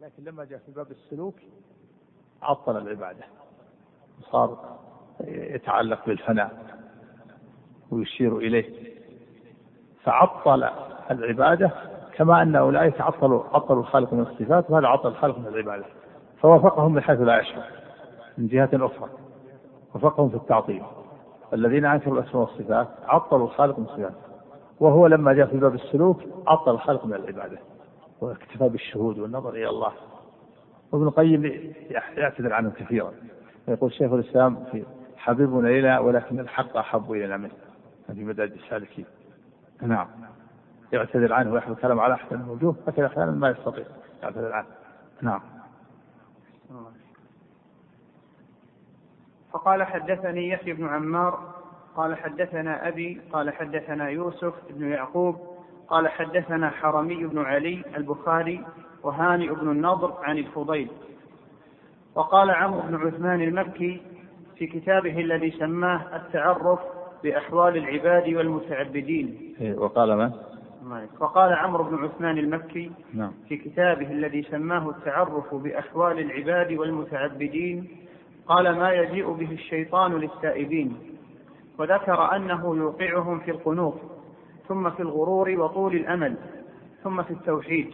لكن لما جاء في باب السلوك عطل العبادة صار يتعلق بالفناء ويشير إليه. فعطل العبادة كما أن أولئك عطلوا عطلوا الخالق من الصفات وهذا عطل الخالق من العبادة. فوافقهم من حيث لا يشعر من جهة أخرى. وفقهم في التعطيل. الذين أنكروا الأسماء والصفات عطلوا الخالق من الصفات. وهو لما جاء في باب السلوك عطل الخالق من العبادة. واكتفى بالشهود والنظر إلى الله. وابن القيم يعتذر عنه كثيرا. يقول شيخ الإسلام في حبيبنا إلينا ولكن الحق أحب إلينا منه. في مدارج السالكين. نعم. يعتذر عنه ويحمل الكلام على أحسن الوجوه لكن أحيانا ما يستطيع يعتذر عنه. نعم. فقال حدثني يحيى بن عمار قال حدثنا أبي قال حدثنا يوسف بن يعقوب قال حدثنا حرمي بن علي البخاري وهانئ بن النضر عن الفضيل وقال عمرو بن عثمان المكي في كتابه الذي سماه التعرف بأحوال العباد والمتعبدين إيه، وقال من؟ وقال عمرو بن عثمان المكي نعم. في كتابه الذي سماه التعرف بأحوال العباد والمتعبدين قال ما يجيء به الشيطان للتائبين وذكر أنه يوقعهم في القنوط ثم في الغرور وطول الأمل ثم في التوحيد.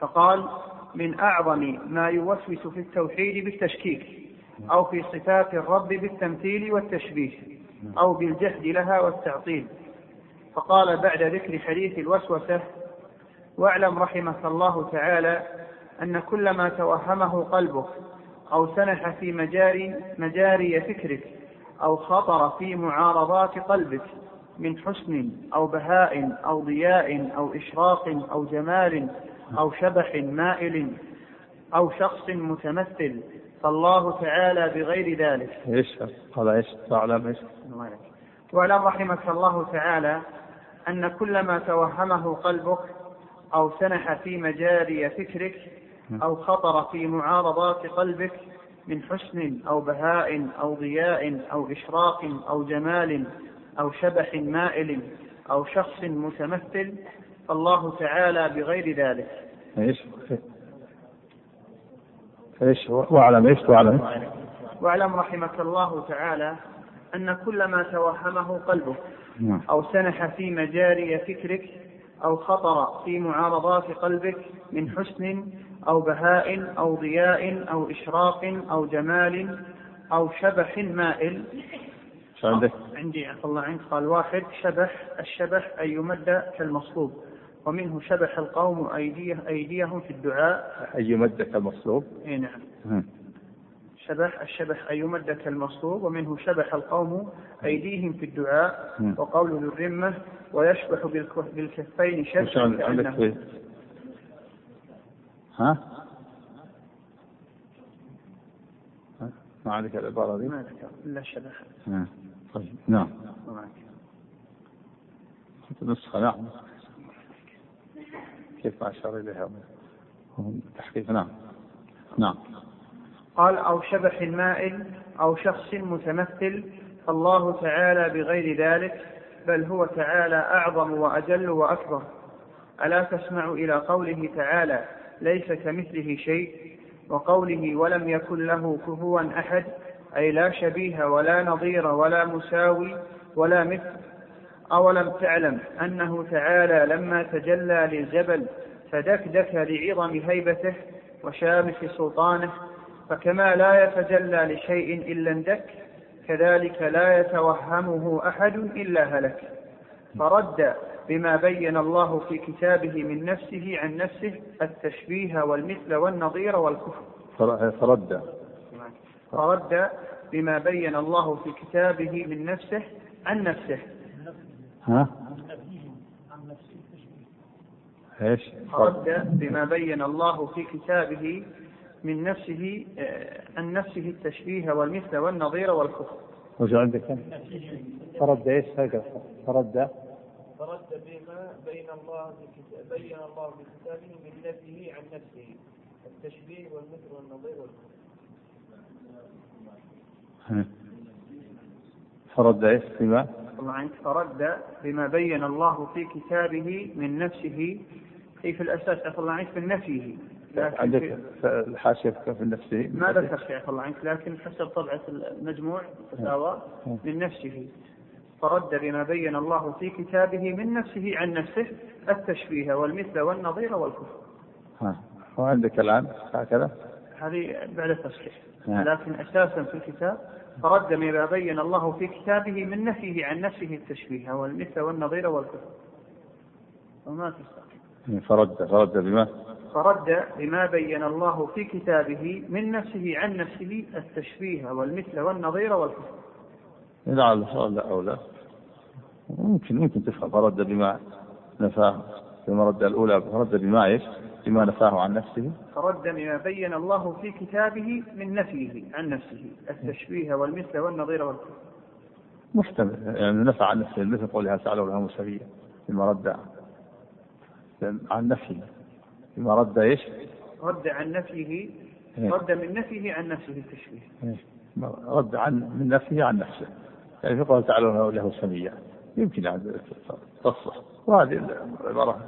فقال من أعظم ما يوسوس في التوحيد بالتشكيك أو في صفات الرب بالتمثيل والتشبيه أو بالجهد لها والتعطيل. فقال بعد ذكر حديث الوسوسة واعلم رحمك الله تعالى أن كل ما توهمه قلبك أو سنح في مجاري مجاري فكرك أو خطر في معارضات قلبك من حسن أو بهاء أو ضياء أو إشراق أو جمال أو شبح مائل أو شخص متمثل. فالله تعالى بغير ذلك. إيش قال إيش؟ تعلم إيش واعلم رحمك الله تعالى أن كل ما توهمه قلبك أو سنح في مجاري فكرك أو خطر في معارضات قلبك من حسن أو بهاء أو ضياء أو إشراق أو جمال أو شبح مائل أو شخص متمثل فالله تعالى بغير ذلك. إيش؟ إيش؟ واعلم إيش واعلم؟ واعلم رحمك الله تعالى أن كل ما توهمه قلبك نعم. أو سنح في مجاري فكرك أو خطر في معارضات قلبك من حسن أو بهاء أو ضياء أو إشراق أو جمال أو شبح مائل شو عندك؟ عندي عفى الله عنك. قال واحد شبح الشبح أن يمد كالمصلوب. ومنه شبح القوم أيديه أيديهم في الدعاء. أن يمد كالمصلوب؟ أي نعم. شبح الشبح أن يمد كالمصلوب. ومنه شبح القوم أيديهم في الدعاء. وقول ذو الرمة ويشبح بالكفين شبحا عندك؟ ها؟ ما عندك العبارة دي؟ ما ذكر إلا شبح. طيب. نعم. نسخة نعم كيف أشار إليها؟ تحقيق. نعم. نعم. قال أو شبح مائل أو شخص متمثل فالله تعالى بغير ذلك بل هو تعالى أعظم وأجل وأكبر. ألا تسمع إلى قوله تعالى ليس كمثله شيء وقوله ولم يكن له كفوا أحد أي لا شبيه ولا نظير ولا مساوي ولا مثل. أولم تعلم أنه تعالى لما تجلى للجبل فدكدك لعظم هيبته وشامخ سلطانه فكما لا يتجلى لشيء إلا اندك كذلك لا يتوهمه أحد إلا هلك. فرد بما بين الله في كتابه من نفسه عن نفسه التشبيه والمثل والنظير والكفر. فرد. فرد بما بين الله في كتابه من نفسه عن نفسه ها؟ إيش؟ فرد بما بين الله في كتابه من نفسه عن نفسه التشبيه والمثل والنظير والكفر. وش عندك؟ فرد إيش؟ فرد فرد بما بين الله بين الله في كتابه من نفسه عن نفسه التشبيه والمثل والنظير والكفر. فرد إيش بما؟ طبعا فرد بما بين الله في كتابه من نفسه. أي في الأساس عفى الله عنك من نفيه عندك في- الحاشية في نفسه ما ذكر شيخ الله عنك؟ لكن حسب طبعة المجموع فتاوى نعم. من نفسه. فرد بما بين الله في كتابه من نفسه عن نفسه التشبيه والمثل والنظير والكفر. ها. وعندك الآن هكذا؟ هذه بعد التصحيح. لكن أساسا في الكتاب فرد بما بين الله في كتابه من نفيه عن نفسه التشبيه والمثل والنظير والكفر. وما تستطيع فرد فرد بما؟ فرد بما بين الله في كتابه من نفسه عن نفسه التشبيه والمثل والنظير والكفر. لعل لا أو لا. ممكن ممكن تفهم. فرد بما نفاه بما رد الأولى فرد بما إيش؟ بما نفاه عن نفسه فرد بما بين الله في كتابه من نفيه عن نفسه التشبيه والمثل والنظير والكفر محتمل يعني نفى عن نفسه مثل قولها تعالى لها مساوية بما رد عن نفسه بما رد إيش؟ رد عن نفيه إيه. رد من نفيه عن نفسه التشبيه إيه. رد عن من نفسه عن نفسه يعني في قوله تعالى له- سمية يمكن أن تصلح وهذه العبارة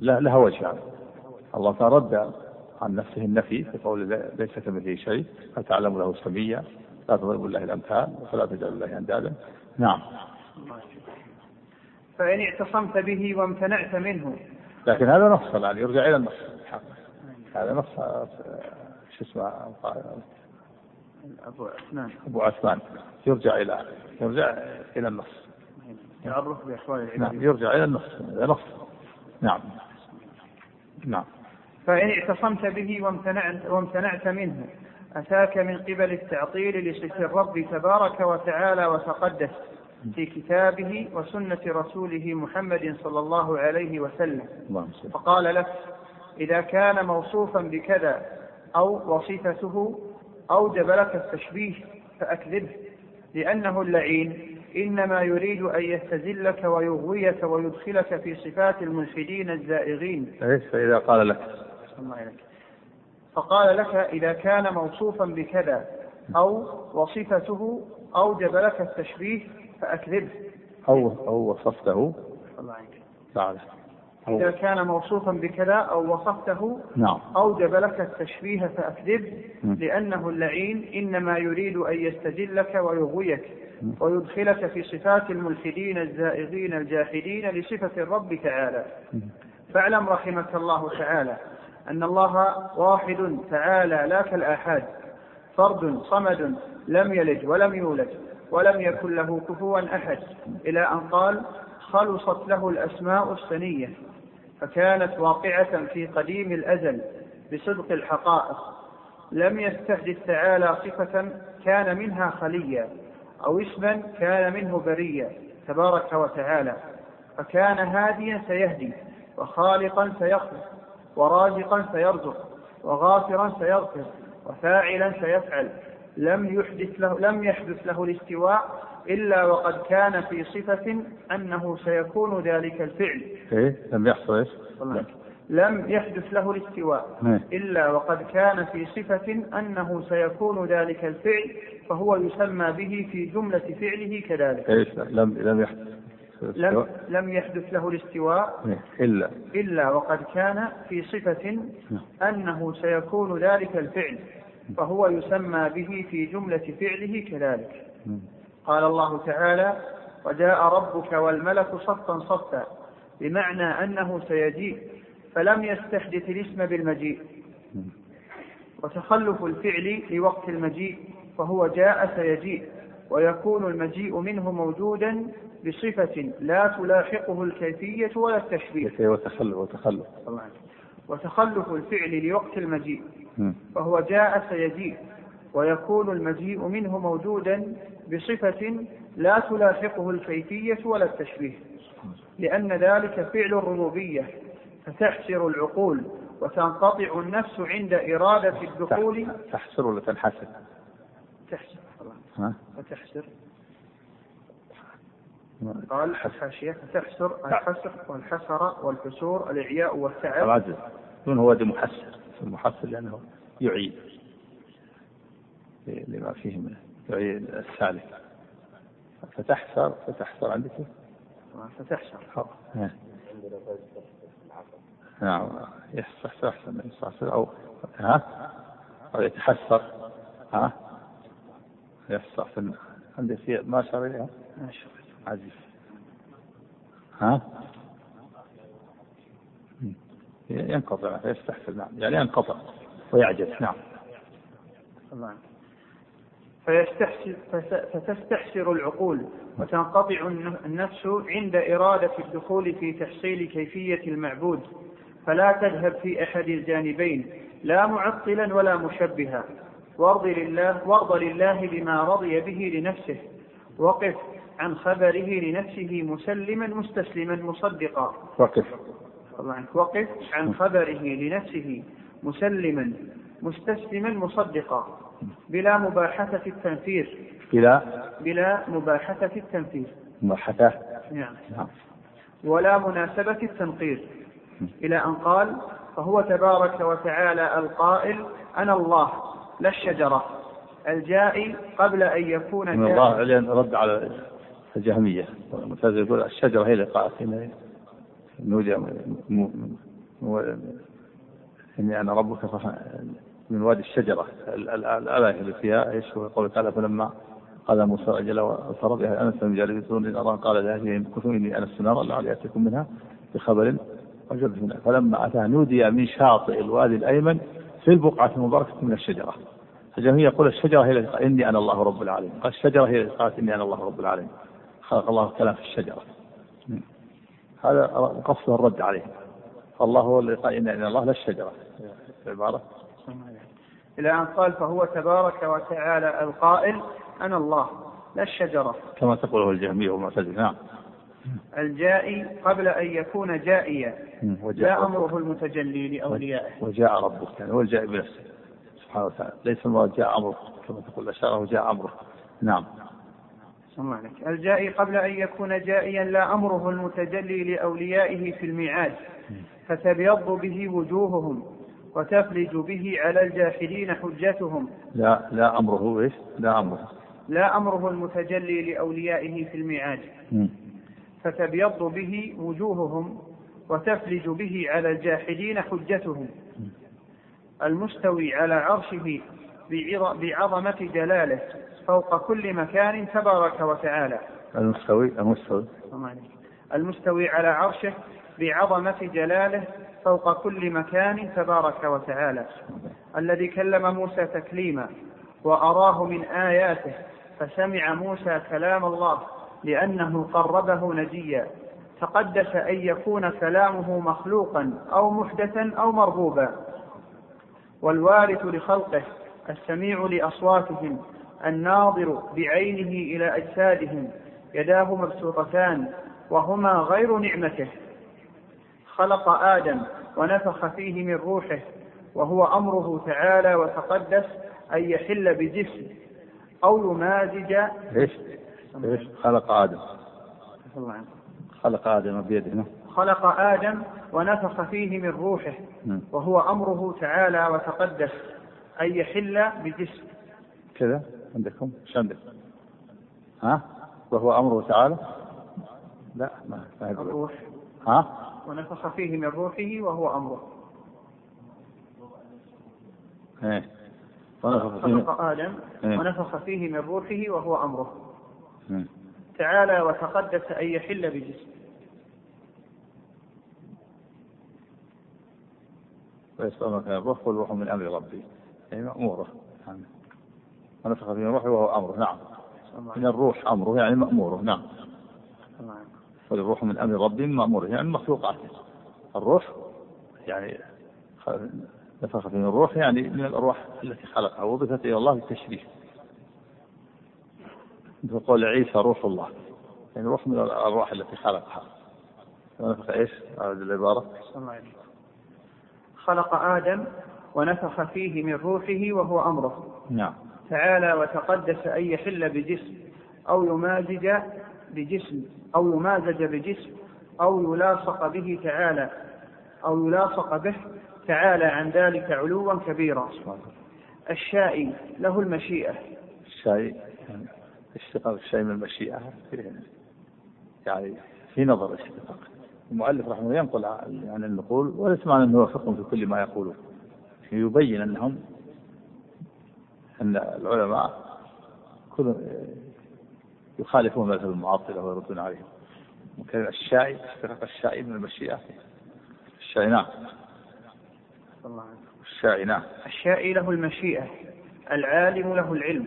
لها وجه يعني. الله تعالى رد عن نفسه النفي في قول ليس كمثله شيء فتعلم له سمية لا تضربوا الله الأمثال فلا تجعلوا الله أندادا. نعم. فإن اعتصمت به وامتنعت منه. لكن هذا نص الآن يرجع إلى النص. هذا نص شو اسمه؟ أبو عثمان. أبو عثمان. يرجع إلى يرجع إلى النص. تعرف بأحوال نعم العباد يرجع إلى النص. هذا نص. نعم. نعم. فإن اعتصمت به وامتنعت, وامتنعت منه أتاك من قبل التعطيل لصفة الرب تبارك وتعالى وتقدس في كتابه وسنة رسوله محمد صلى الله عليه وسلم. فقال لك إذا كان موصوفا بكذا أو وصفته أوجب لك التشبيه فأكذبه لأنه اللعين إنما يريد أن يستزلك ويغويك ويدخلك في صفات الملحدين الزائغين. إيش؟ فإذا قال لك. الله عليك. فقال لك إذا كان موصوفا بكذا أو وصفته أوجب لك التشبيه فأكذبه. أو أو وصفته. الله. تعالى إذا كان موصوفا بكذا أو وصفته نعم. أوجب لك التشبيه فأكذب. لأنه اللعين إنما يريد أن يستجلك ويغويك ويدخلك في صفات الملحدين الزائغين الجاحدين لصفة الرب تعالى. فاعلم رحمك الله تعالى. أن الله واحد تعالى لا كالآحاد فرد صمد لم يلد ولم يولد ولم يكن له كفوا أحد إلى أن قال خلصت له الأسماء السنية فكانت واقعة في قديم الأزل بصدق الحقائق لم يستحدث تعالى صفة كان منها خليا أو اسما كان منه بريا تبارك وتعالى فكان هاديا سيهدي وخالقا سيخلق ورازقا سيرزق وغافرا سيغفر وفاعلا سيفعل لم يحدث له لم يحدث له الاستواء إلا وقد كان في صفة أنه سيكون ذلك الفعل إيه لم يحصل؟ والله. لم يحدث له الاستواء إيه. إلا وقد كان في صفة أنه سيكون ذلك الفعل فهو يسمى به في جملة فعله كذلك إيش لم لم يحدث لم لم يحدث له الاستواء إيه. إلا إلا وقد كان في صفة أنه سيكون ذلك الفعل فهو يسمى به في جملة فعله كذلك مم. قال الله تعالى وجاء ربك والملك صفا صفا بمعنى أنه سيجيء فلم يستحدث الاسم بالمجيء مم. وتخلف الفعل لوقت المجيء فهو جاء سيجيء ويكون المجيء منه موجودا بصفة لا تلاحقه الكيفية ولا التشبيه. وتخلف وتخلف. وتخلف الفعل لوقت المجيء. فهو جاء سيجيء ويكون المجيء منه موجودا بصفة لا تلاحقه الكيفية ولا التشبيه. لأن ذلك فعل الربوبية. فتحسر العقول وتنقطع النفس عند إرادة الدخول. تح- تحسر ولا تنحسر؟ تحسر. ها؟ فتحسر. قال الحاشية فتحسر الحسر والحسر والحسور الإعياء والتعب. دون هو دي محسر. المحسر لأنه يعيد لما فيه من يعيد السالك. فتحسر فتحسر عندك؟ فتحسر. ها. نعم. يستحسن يستحسن أو ها؟ أو يتحسر. ها؟ يستحسن عندي في ما شر إليها عزيز. ها؟ ينقطع يستحسن. نعم. يعني ينقطع ويعجز. نعم. الله فيستحسر فتستحسر العقول وتنقطع النفس عند إرادة الدخول في تحصيل كيفية المعبود. فلا تذهب في أحد الجانبين لا معطلا ولا مشبها. وارض لله وارض لله بما رضي به لنفسه. وقف عن خبره لنفسه مسلما مستسلما مصدقا. وقف. وقف عن خبره لنفسه مسلما مستسلما مصدقا. بلا مباحثة التنفير. بلا بلا مباحثة التنفير. مباحثة. نعم. نعم. ولا مناسبة التنقير. إلى أن قال فهو تبارك وتعالى القائل أنا الله. لا الشجرة الجائي قبل أن يكون من الله علينا رد على الجهمية. المعتزلة يقول الشجرة هي اللي قالت إني أنا ربك من وادي الشجرة. الآية اللي فيها إيش هو؟ قوله تعالى فلما قال موسى أجل وصر بها أنس من جانب الثور أرى قال لأهلهم كثوا إني أنست نارا لعلي أتيكم منها بخبر وجدت منها فلما أتاه نودي من شاطئ الوادي الأيمن في البقعة المباركة من الشجرة. الجميع يقول الشجرة هي التي قال إني أنا الله رب العالمين. قال الشجرة هي التي قالت إني أنا الله رب العالمين. خلق الله الكلام في الشجرة. هذا قصد الرد عليه. الله هو الذي قال إن الله لا الشجرة. العبارة إلى أن قال فهو تبارك وتعالى القائل أنا الله لا الشجرة. كما تقوله الجهمية والمعتزلة. نعم. الجائي قبل أن يكون جائيا. لا أمره المتجلي لأوليائه. وجاء ربك يعني هو الجائي بنفسه. سبحانه وتعالى. ليس المراد جاء أمره كما تقول الأشاعرة جاء أمره. نعم. عليك. الجائي قبل أن يكون جائيا لا أمره المتجلي لأوليائه في الميعاد فتبيض به وجوههم وتفلج به على الجاحدين حجتهم. لا لا أمره إيش؟ لا أمره. لا أمره المتجلي لأوليائه في الميعاد فتبيض به وجوههم وتفلج به على الجاحدين حجتهم. المستوي على عرشه بعظمة جلاله فوق كل مكان تبارك وتعالى. المستوي المستوي. المستوي على عرشه بعظمة جلاله فوق كل مكان تبارك وتعالى. الذي كلم موسى تكليما وأراه من آياته فسمع موسى كلام الله لأنه قربه نجيا. تقدس أن يكون كلامه مخلوقا أو محدثا أو مرغوبا. والوارث لخلقه السميع لأصواتهم الناظر بعينه إلى أجسادهم يداه مبسوطتان وهما غير نعمته خلق آدم ونفخ فيه من روحه وهو أمره تعالى وتقدس أن يحل بجسم أو يمازج إيش؟ إيش؟ خلق آدم خلق آدم بيده نعم. خلق آدم ونفخ فيه من روحه. وهو أمره تعالى وتقدس أن يحل بجسم كذا عندكم إيش عندك؟ ها؟ وهو أمره تعالى؟ لا ما الروح ها؟ ونفخ فيه من روحه وهو أمره. إيه ونفخ فيه خلق آدم إيه؟ ونفخ فيه من روحه وهو. إيه؟ تعالى وتقدس أن يحل بجسم. ويسألونك عن الروح قل من أمر ربي. يعني مأمورة. ونفخ فيه من روحه وهو أمره. نعم. من الروح أمره يعني مأموره. نعم. فالروح من أمر ربي مأموره. يعني مخلوقاته. الروح يعني نفخ فيه من الروح يعني من الأرواح التي خلقها وبثت إلى الله بالتشريف مثل قول عيسى روح الله. يعني روح من الأرواح التي خلقها. ونفخ إيش؟ هذه العبارة. خلق آدم ونفخ فيه من روحه وهو أمره. نعم. تعالى وتقدس أن يحل بجسم أو يمازج بجسم أو يمازج بجسم أو يلاصق به تعالى أو يلاصق به تعالى عن ذلك علوا كبيرا. الشائي له المشيئة. الشائي اشتقاق الشيء من المشيئة. يعني في نظر اشتقاق المؤلف رحمه الله ينقل عن النقول وليس معنى انه يوافقهم في كل ما يقولون. يبين انهم أن العلماء كل يخالفون مذهب المعطله ويردون عليهم. وكان الشاعي فرق الشاعي من المشيئة. الشاعي نعم. الشاعي نعم. الشاعي له المشيئة العالم له العلم.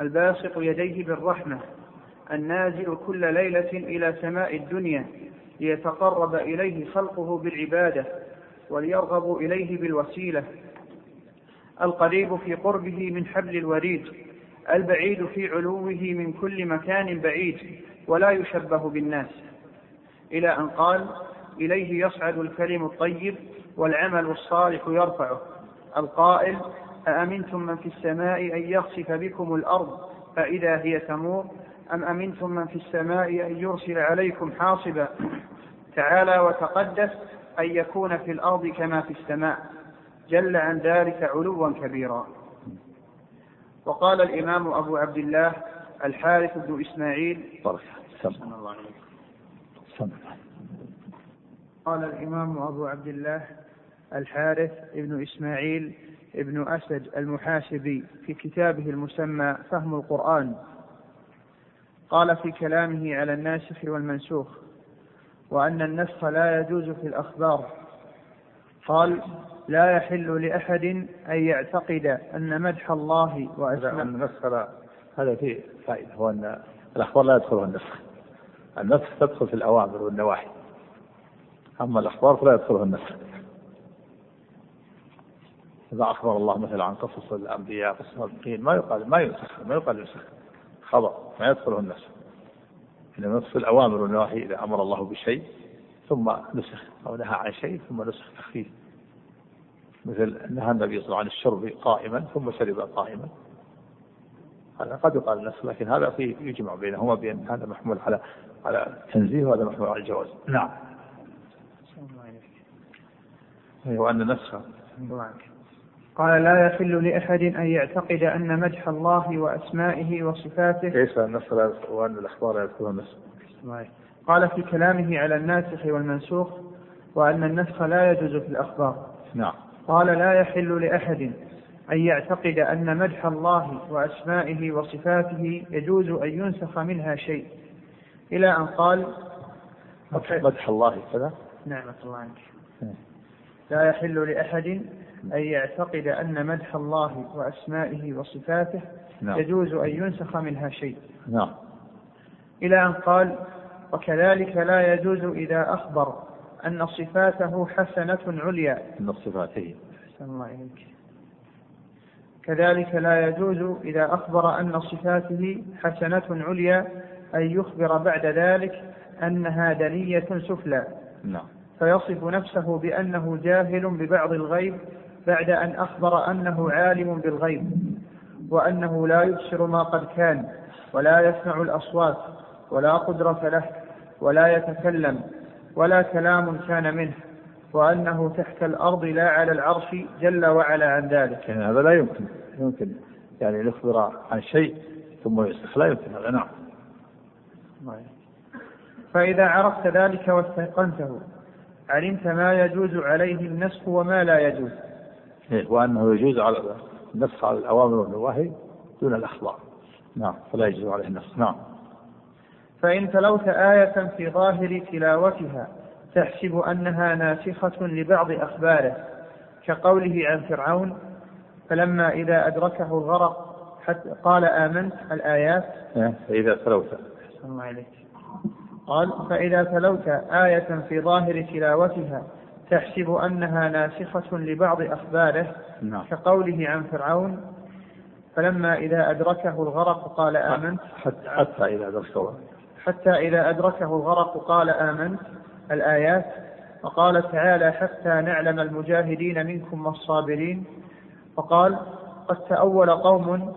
الباسط يديه بالرحمة النازل كل ليلة إلى سماء الدنيا. ليتقرب إليه خلقه بالعبادة وليرغبوا إليه بالوسيلة. القريب في قربه من حبل الوريد البعيد في علوه من كل مكان بعيد ولا يشبه بالناس. إلى أن قال إليه يصعد الكلم الطيب والعمل الصالح يرفعه. القائل أأمنتم من في السماء أن يخسف بكم الأرض فإذا هي تمور؟ أم أمنتم من في السماء أن يرسل عليكم حاصبا تعالى وتقدس أن يكون في الأرض كما في السماء؟ جل عن ذلك علوا كبيرا. وقال الإمام أبو عبد الله الحارث بن إسماعيل قال الإمام أبو عبد الله الحارث بن إسماعيل ابن أسد المحاسبي في كتابه المسمى فهم القرآن. قال في كلامه على الناسخ والمنسوخ وأن النسخ لا يجوز في الأخبار. قال لا يحل لأحد أن يعتقد أن مدح الله وأسماء النسخ لا هذا فيه فائدة هو أن الأخبار لا يدخلها النسخ. النسخ تدخل في الأوامر والنواهي أما الأخبار فلا يدخلها النسخ. إذا أخبر الله مثلا عن قصص الأنبياء قصص الصالحين ما يقال ما ينسخ ما يقال ينسخ خبر. ما يدخله النسخ إنما نصف الأوامر والنواهي إذا أمر الله بشيء ثم نسخ أو نهى عن شيء ثم نسخ تخفيف. مثل نهى النبي صلى الله عليه وسلم عن الشرب قائما ثم شرب قائما. هذا قد يقال النسخ لكن هذا فيه يجمع بينهما بأن هذا محمول على على التنزيه وهذا محمول على الجواز. نعم. وأن النسخ قال لا يحل لأحد أن يعتقد أن مدح الله وأسمائه وصفاته. كيف النص وأن الأخبار يذكرون النسخ قال في كلامه على الناسخ والمنسوخ وأن النسخ لا يجوز في الأخبار. نعم. قال لا يحل لأحد أن يعتقد أن مدح الله وأسمائه وصفاته يجوز أن ينسخ منها شيء. إلى أن قال مدح الله كذا؟ نعمة الله عنك لا يحل لأحد أن يعتقد أن مدح الله وأسمائه وصفاته نعم. يجوز أن ينسخ منها شيء. نعم. إلى أن قال وكذلك لا يجوز إذا أخبر أن صفاته حسنة عليا. أن صفاته. الله إليك. كذلك لا يجوز إذا أخبر أن صفاته حسنة عليا أن يخبر بعد ذلك أنها دنية سفلى. نعم. فيصف نفسه بأنه جاهل ببعض الغيب بعد أن أخبر أنه عالم بالغيب وأنه لا يبصر ما قد كان ولا يسمع الأصوات ولا قدرة له ولا يتكلم ولا كلام كان منه وأنه تحت الأرض لا على العرش جل وعلا عن ذلك. يعني هذا لا يمكن يمكن يعني نخبر عن شيء ثم يصدق لا يمكن هذا نعم. فإذا عرفت ذلك واستيقنته علمت ما يجوز عليه النسخ وما لا يجوز. وأنه يجوز على النسخ على الأوامر والنواهي دون الأخبار نعم فلا يجوز عليه النسخ نعم. فإن تلوت آية في ظاهر تلاوتها تحسب أنها ناسخة لبعض أخباره كقوله عن فرعون فلما إذا أدركه الغرق حتى قال آمنت. الآيات إيه، فإذا تلوت. الله عليك قال فإذا تلوت آية في ظاهر تلاوتها تحسب أنها ناسخة لبعض أخباره نعم. كقوله عن فرعون فلما إذا أدركه الغرق قال آمنت. حتى, حتى إذا أدركه حتى إذا أدركه الغرق قال آمنت الآيات. وقال تعالى حتى نعلم المجاهدين منكم والصابرين وقال قد تأول قوم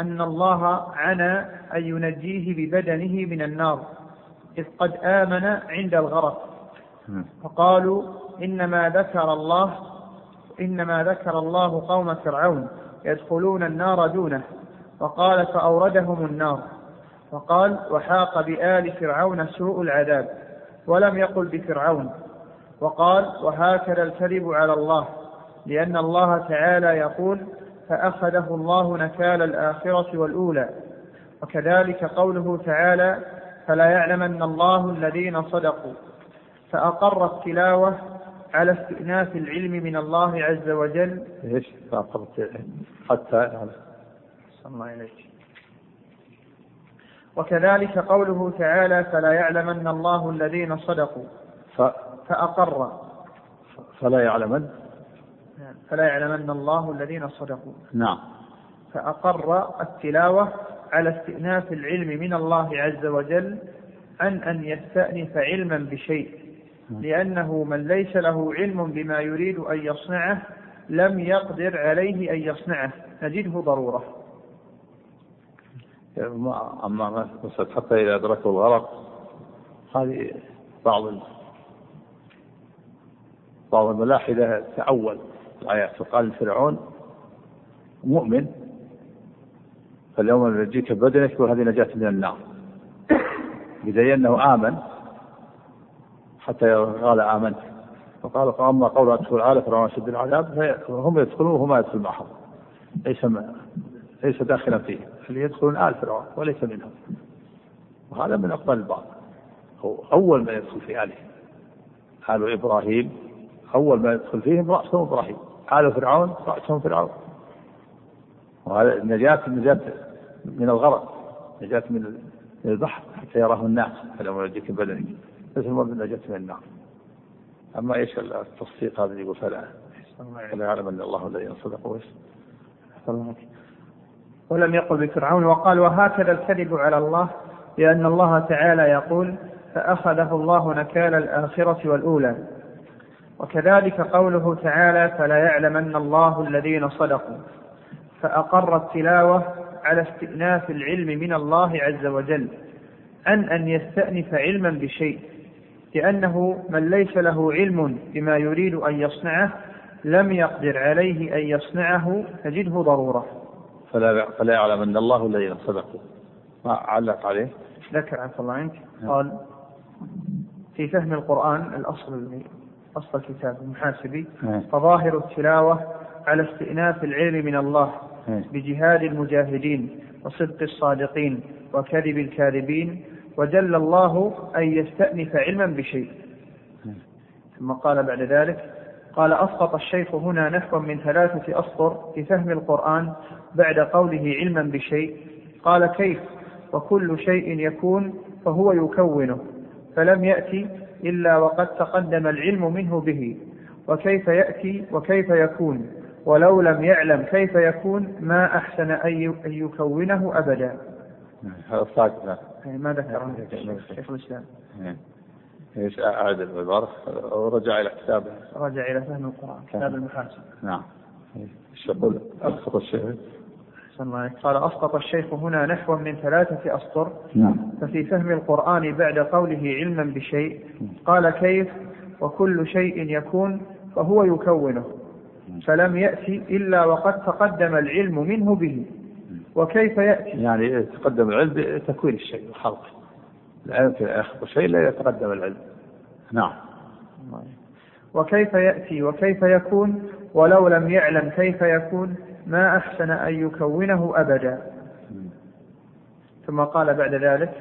أن الله عنى أن ينجيه ببدنه من النار إذ قد آمن عند الغرق فقالوا إنما ذكر الله إنما ذكر الله قوم فرعون يدخلون النار دونه. وقال فأوردهم النار. وقال وحاق بآل فرعون سوء العذاب ولم يقل بفرعون. وقال وهكذا الكذب على الله لأن الله تعالى يقول فأخذه الله نكال الآخرة والأولى. وكذلك قوله تعالى فلا يعلمن الله الذين صدقوا. فأقر التلاوة على استئناف العلم من الله عز وجل. إيش حتى الله إليك وكذلك قوله تعالى فلا يعلمن الله الذين صدقوا. ف... فأقر. فلا يعلمن؟ فلا يعلمن الله الذين صدقوا. نعم. فأقر التلاوة على استئناف العلم من الله عز وجل عن أن يستأنف علما بشيء. لأنه من ليس له علم بما يريد أن يصنعه لم يقدر عليه أن يصنعه. نجده ضرورة. أما حتى إذا أدركه الغرق هذه بعض بعض الملاحدة تأول. الآيات وقال فرعون مؤمن فاليوم نجيك ببدنك يقول هذه نجاة من النار. بدليل أنه آمن حتى قال آمنت. وقال فأما قول أدخل آل فرعون أشد العذاب فهم يدخلون وهو ما يدخل معهم. ليس ليس داخلا فيه. اللي يدخلون آل فرعون وليس منهم. وهذا من أفضل البعض. هو أول ما يدخل في آله. آل إبراهيم أول ما يدخل فيهم رأسهم إبراهيم. آل فرعون رأسهم فرعون. وهذا النجاة النجاة من الغرق نجاة من البحر حتى يراه الناس فلما يجيك بدنك. مثل ما بالنجاة من النار. أما إيش التصديق هذا يقول فلا؟ لا يعلم أن الله الذي صدق ولم يقل بفرعون وقال وهكذا الكذب على الله لأن الله تعالى يقول فأخذه الله نكال الآخرة والأولى. وكذلك قوله تعالى فلا يعلمن الله الذين صدقوا. فأقر التلاوة على استئناف العلم من الله عز وجل. عن أن يستأنف علما بشيء. لأنه من ليس له علم بما يريد أن يصنعه لم يقدر عليه أن يصنعه تجده ضرورة. فلا فلا يعلم أن الله الذين صدقوا ما علق عليه؟ ذكر عفى الله عنك. قال في فهم القرآن الأصل أصل الكتاب المحاسبي فظاهر التلاوة على استئناف العلم من الله بجهاد المجاهدين وصدق الصادقين وكذب الكاذبين وجل الله أن يستأنف علما بشيء. ثم قال بعد ذلك قال أسقط الشيخ هنا نحو من ثلاثة أسطر في فهم القرآن بعد قوله علما بشيء. قال كيف؟ وكل شيء يكون فهو يكونه فلم يأتي إلا وقد تقدم العلم منه به. وكيف يأتي وكيف يكون؟ ولو لم يعلم كيف يكون ما أحسن أن يكونه أبدا. هذا ساكت ما ذكر شيخ الإسلام. إيش اعاد العبارة ورجع إلى كتابه رجع إلى فهم القرآن كتاب المحاسن نعم. إيش يقول؟ اسقط الشيخ. قال أسقط الشيخ هنا نحو من ثلاثة أسطر. نعم. ففي فهم القرآن بعد قوله علما بشيء قال كيف؟ وكل شيء يكون فهو يكونه. فلم يأتي إلا وقد تقدم العلم منه به. وكيف يأتي؟ يعني تقدم العلم بتكوين الشيء وخلقه لا يمكن أن يخلق شيء لا يتقدم العلم. نعم. وكيف يأتي؟ وكيف يكون؟ ولو لم يعلم كيف يكون ما أحسن أن يكونه أبدا. ثم قال بعد ذلك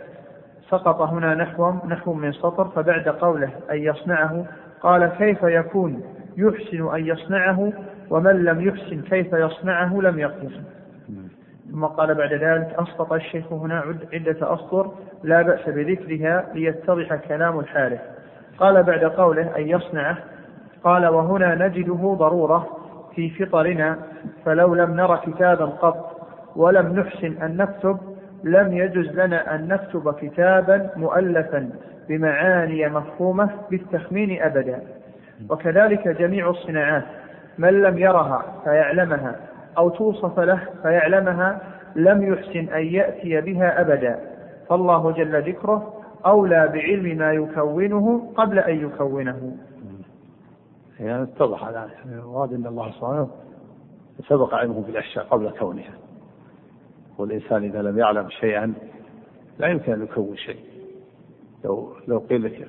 سقط هنا نحو نحو من سطر فبعد قوله أن يصنعه قال كيف يكون؟ يحسن أن يصنعه ومن لم يحسن كيف يصنعه لم يقدر. ثم قال بعد ذلك أسقط الشيخ هنا عدة أسطر لا بأس بذكرها ليتضح كلام الحارث. قال بعد قوله أن يصنعه قال وهنا نجده ضرورة في فطرنا فلو لم نر كتابا قط ولم نحسن أن نكتب لم يجز لنا أن نكتب كتابا مؤلفا بمعاني مفهومة بالتخمين أبدا. وكذلك جميع الصناعات من لم يرها فيعلمها. أو توصف له فيعلمها لم يحسن أن يأتي بها أبدا. فالله جل ذكره أولى بعلم ما يكونه قبل أن يكونه. يعني اتضح الآن المراد أن الله سبحانه سبق علمه بالأشياء قبل كونها. والإنسان إذا لم يعلم شيئا لا يمكن أن يكون شيء. لو لو قيل لك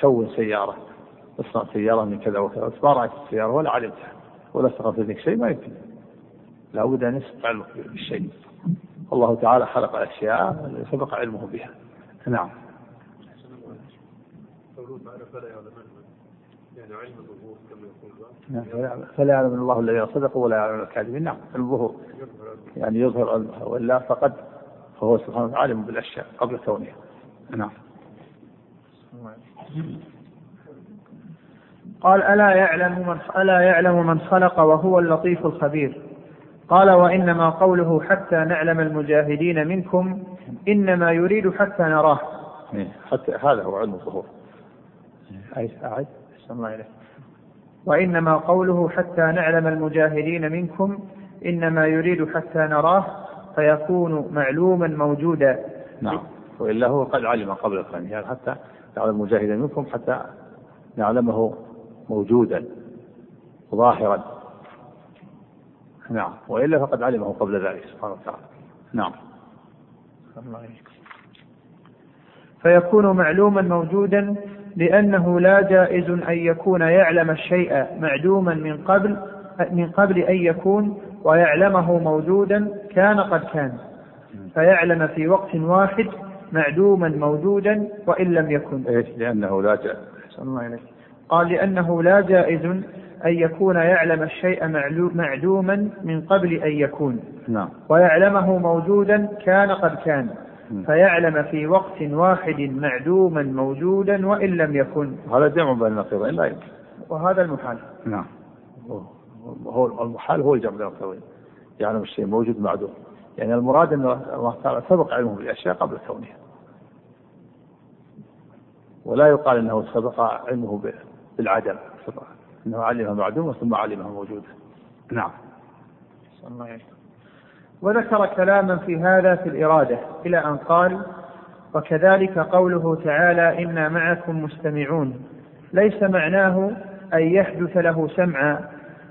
كون سيارة اصنع سيارة من كذا وكذا ما رأيت السيارة ولا علمتها ولا استغربت منك شيء ما يمكن. لابد أن يسبق علمك بالشيء. الله تعالى خلق أشياء سبق علمه بها. نعم. فلا يعلم الله الذين صدقوا ولا يعلم الكاذبين نعم. الظهور. يعني يظهر وإلا فقد فهو سبحانه عالم بالأشياء قبل كونها نعم. قال ألا يعلم من ألا يعلم من خلق وهو اللطيف الخبير. قال وإنما قوله حتى نعلم المجاهدين منكم إنما يريد حتى نراه. إيه، حتى هذا هو علم الظهور. أعد. الله إليه وإنما قوله حتى نعلم المجاهدين منكم إنما يريد حتى نراه فيكون معلوما موجودا. نعم. وإلا هو قد علم قبل الفن يعني حتى نعلم المجاهدين منكم حتى نعلمه موجودا ظاهرا. نعم. وإلا فقد علمه قبل ذلك سبحانه وتعالى. نعم. الله فيكون معلوما موجودا لأنه لا جائز أن يكون يعلم الشيء معدوما من قبل من قبل أن يكون ويعلمه موجودا كان قد كان. فيعلم في وقت واحد معدوما موجودا وإن لم يكن. إيش؟ لأنه لا جائز. الله إليك قال لأنه لا جائز أن يكون يعلم الشيء معدوما من قبل أن يكون. نعم. ويعلمه موجودا كان قد كان. فيعلم في وقت واحد معدوما موجودا وإن لم يكن. هذا جمع بين النقيضين لا يمكن. وهذا المحال. نعم. هو المحال هو الجمع بين النقيضين. يعلم الشيء موجود معدوم يعني المراد أن الله تعالى سبق علمه بالأشياء قبل كونها ولا يقال أنه سبق علمه بالعدم. أنه علمها معدومة ثم علمها موجودة نعم. الله وذكر كلاما في هذا في الإرادة إلى أن قال وكذلك قوله تعالى إنا معكم مستمعون ليس معناه أن يحدث له سمعا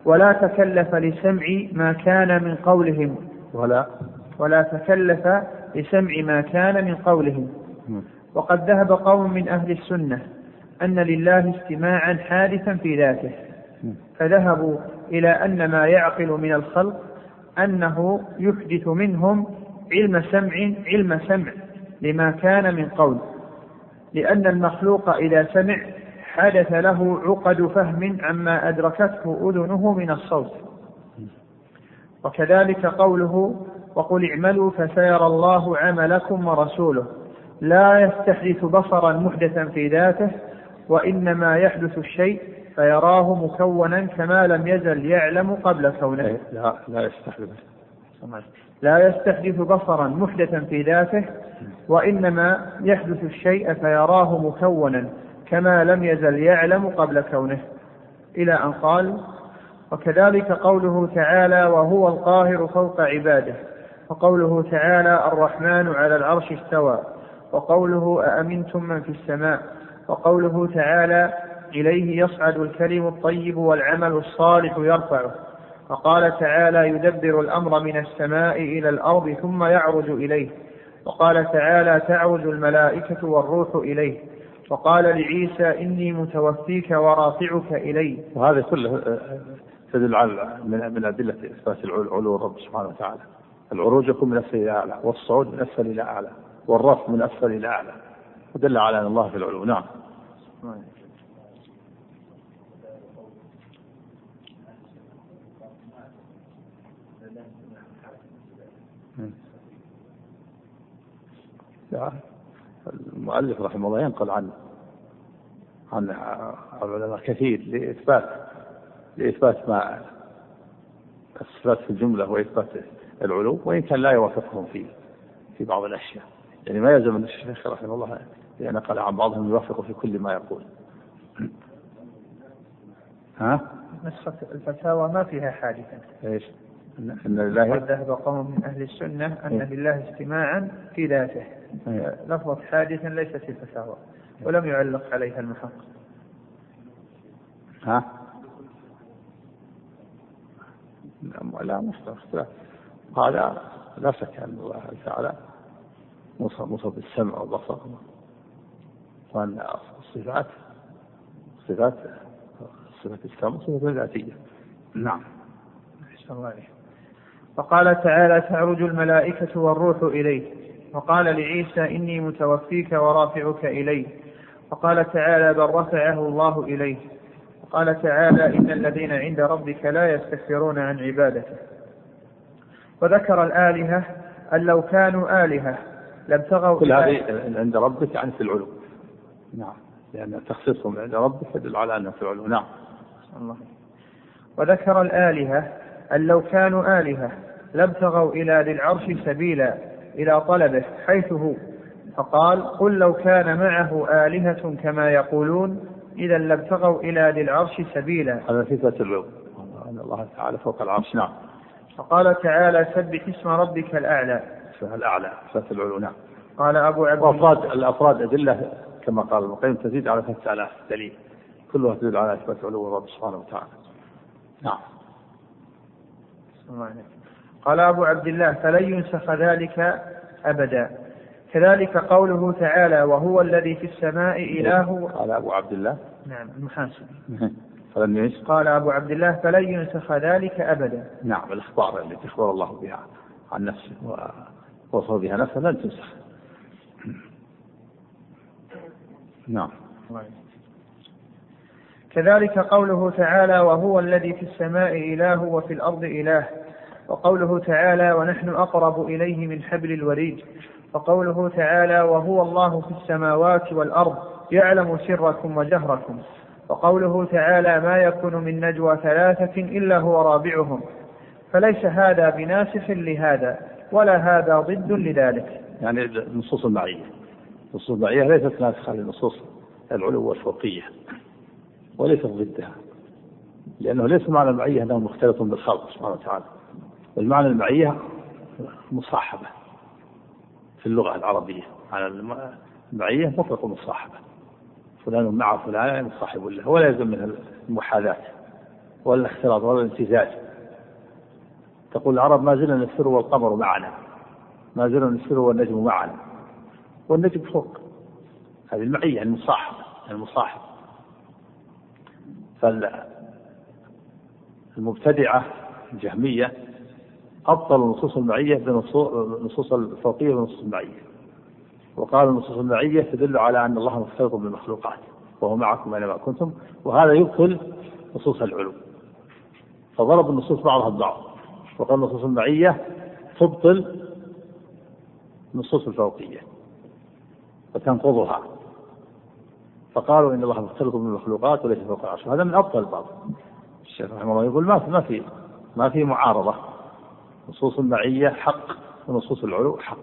ولا تكلف لسمع ما كان من قولهم. ولا. ولا تكلف لسمع ما كان من قولهم. وقد ذهب قوم من أهل السنة أن لله استماعا حادثا في ذاته. فذهبوا إلى أن ما يعقل من الخلق أنه يحدث منهم علم سمع علم سمع لما كان من قول. لأن المخلوق إذا سمع حدث له عقد فهم عما أدركته أذنه من الصوت. وكذلك قوله وقل اعملوا فسيرى الله عملكم ورسوله. لا يستحدث بصرا محدثا في ذاته وإنما يحدث الشيء فيراه مكونا كما لم يزل يعلم قبل كونه. إيه، لا لا يستحدث. لا يستحدث بصرا محدثا في ذاته وإنما يحدث الشيء فيراه مكونا كما لم يزل يعلم قبل كونه. إلى أن قال وكذلك قوله تعالى وهو القاهر فوق عباده وقوله تعالى الرحمن على العرش استوى وقوله أأمنتم من في السماء وقوله تعالى إليه يصعد الكلم الطيب والعمل الصالح يرفعه. وقال تعالى يدبر الأمر من السماء إلى الأرض ثم يعرج إليه. وقال تعالى تعرج الملائكة والروح إليه. وقال لعيسى إني متوفيك ورافعك إلي. وهذا كله تدل على من من أدلة إثبات العلو الرب سبحانه وتعالى. العروج يكون من أسفل إلى أعلى والصعود من أسفل إلى أعلى والرفع من أسفل إلى أعلى. ودل على أن الله في العلو. نعم. المؤلف رحمه الله ينقل عن عن العلماء كثير لإثبات لإثبات ما الصفات في الجملة وإثبات العلو وإن كان لا يوافقهم في في بعض الأشياء. يعني ما يلزم أن الشيخ رحمه الله. نقل عن بعضهم يوافق في كل ما يقول ها؟ نسخة الفتاوى ما فيها حادثة إيش؟ أن لله قد ذهب قوم من أهل السنة أن إيه؟ لله استماعا في ذاته إيه؟ لفظة حادثا ليست في الفتاوى ولم يعلق عليها المحقق ها؟ لا مختلف هذا لا شك أن الله تعالى موصى موصى بالسمع والبصر وأن الصفات الصفات صفة السمع صفة ذاتية نعم. الله عليه وقال تعالى تعرج الملائكة والروح إليه وقال لعيسى إني متوفيك ورافعك إليه وقال تعالى بل رفعه الله إليه وقال تعالى إن الذين عند ربك لا يستكبرون عن عبادته. وذكر الآلهة أن لو كانوا آلهة لابتغوا كل هذه عند ربك يعني في العلو. نعم. لأن تخصيصهم عند ربك يدل على أنه في العلو نعم. الله. وذكر الآلهة أن لو كانوا آلهة لابتغوا إلى ذي العرش سبيلا إلى طلبه حيث هو. فقال قل لو كان معه آلهة كما يقولون إذا لابتغوا إلى ذي العرش سبيلا. هذا صفة العلو أن الله تعالى فوق العرش. نعم. فقال تعالى سبح اسم ربك الأعلى. الأعلى. صفة العلو. نعم. قال أبو عبد وأفراد الأفراد أدلة كما قال ابن القيم تزيد على 3000 دليل. كلها تدل على إثبات علو الرب سبحانه وتعالى. نعم. قال أبو عبد الله فلن ينسخ ذلك أبدا. كذلك قوله تعالى وهو الذي في السماء إله. قال أبو عبد الله. نعم المحاسب فلن ينسخ. قال أبو عبد الله فلن ينسخ ذلك أبدا. نعم الأخبار التي أخبر الله بها عن نفسه ووصف بها نفسه لن تنسخ. نعم. كذلك قوله تعالى وهو الذي في السماء إله وفي الأرض إله. وقوله تعالى ونحن أقرب إليه من حبل الوريد. وقوله تعالى وهو الله في السماوات والأرض يعلم سركم وجهركم. وقوله تعالى ما يكون من نجوى ثلاثة إلا هو رابعهم. فليس هذا بناسخ لهذا ولا هذا ضد لذلك. يعني النصوص المعية النصوص المعية ليست ناسخة لنصوص العلو والفوقية وليست ضدها لأنه ليس معنى المعية أنه مختلط بالخلق سبحانه وتعالى والمعنى المعية مصاحبة في اللغة العربية. على المعية مطلق المصاحبة فلان مع فلان صاحب له ولا يلزم منها المحاذاة ولا الاختلاط ولا الامتزاج تقول العرب ما زلنا نسر والقمر معنا ما زلنا نسر والنجم معنا. والنجم فوق. هذه المعية المصاحبة المصاحبة فالمبتدعة الجهمية أبطلوا النصوص المعية بنصوص الفوقية ونصوص المعية. وقالوا النصوص المعية تدل على أن الله مختلط بالمخلوقات وهو معكم أينما كنتم وهذا يبطل نصوص العلو. فضرب النصوص بعضها ببعض وقال النصوص المعية تبطل النصوص الفوقية. وتنقضها. فقالوا إن الله مختلط بالمخلوقات وليس فوق العرش. هذا من ابطل البعض. الشيخ رحمه الله يقول ما في ما في ما في معارضة. نصوص المعية حق ونصوص العلو حق.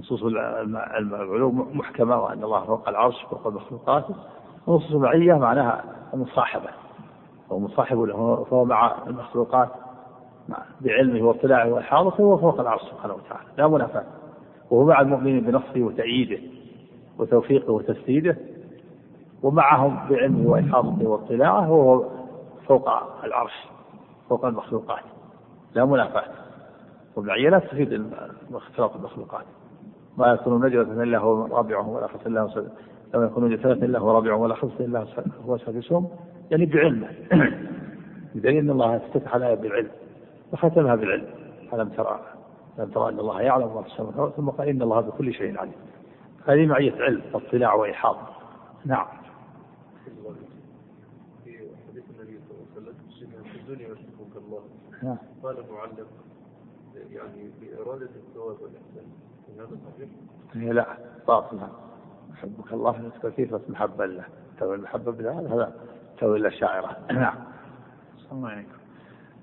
نصوص العلو محكمة وأن الله فوق العرش فوق المخلوقات. ونصوص المعية معناها المصاحبة. هو مصاحب له فهو مع المخلوقات بعلمه واطلاعه وإحاطته وهو فوق العرش سبحانه وتعالى. لا منافاة. وهو مع المؤمنين بنصره وتأييده وتوفيقه وتسديده ومعهم بعلمه وإحاطته واطلاعه وهو فوق العرش فوق المخلوقات. لا منافاة. والمعية لا تفيد اختلاط المخلوقات. ما يكون نجوة إلا هو رابعهم ولا خمسة إلا هو لم يكونوا نجوة إلا هو رابعهم ولا خمسة إلا هو سادسهم يعني بعلمه. بدليل أن الله افتتح الآية بالعلم وختمها بالعلم. ألم ترى ألم ترى أن الله يعلم ما في السماوات ثم قال إن الله بكل شيء عليم. هذه معية علم واطلاع وإحاطة. نعم. في حديث النبي صلى الله عليه وسلم في الدنيا الله نعم. قال معلم يعني بإرادة الثواب والإحسان هذا صحيح؟ هي لا. باطل يحبك الله كثير بس محبة له. تو المحبة بالله هذا تو الأشاعرة نعم. الله عليكم.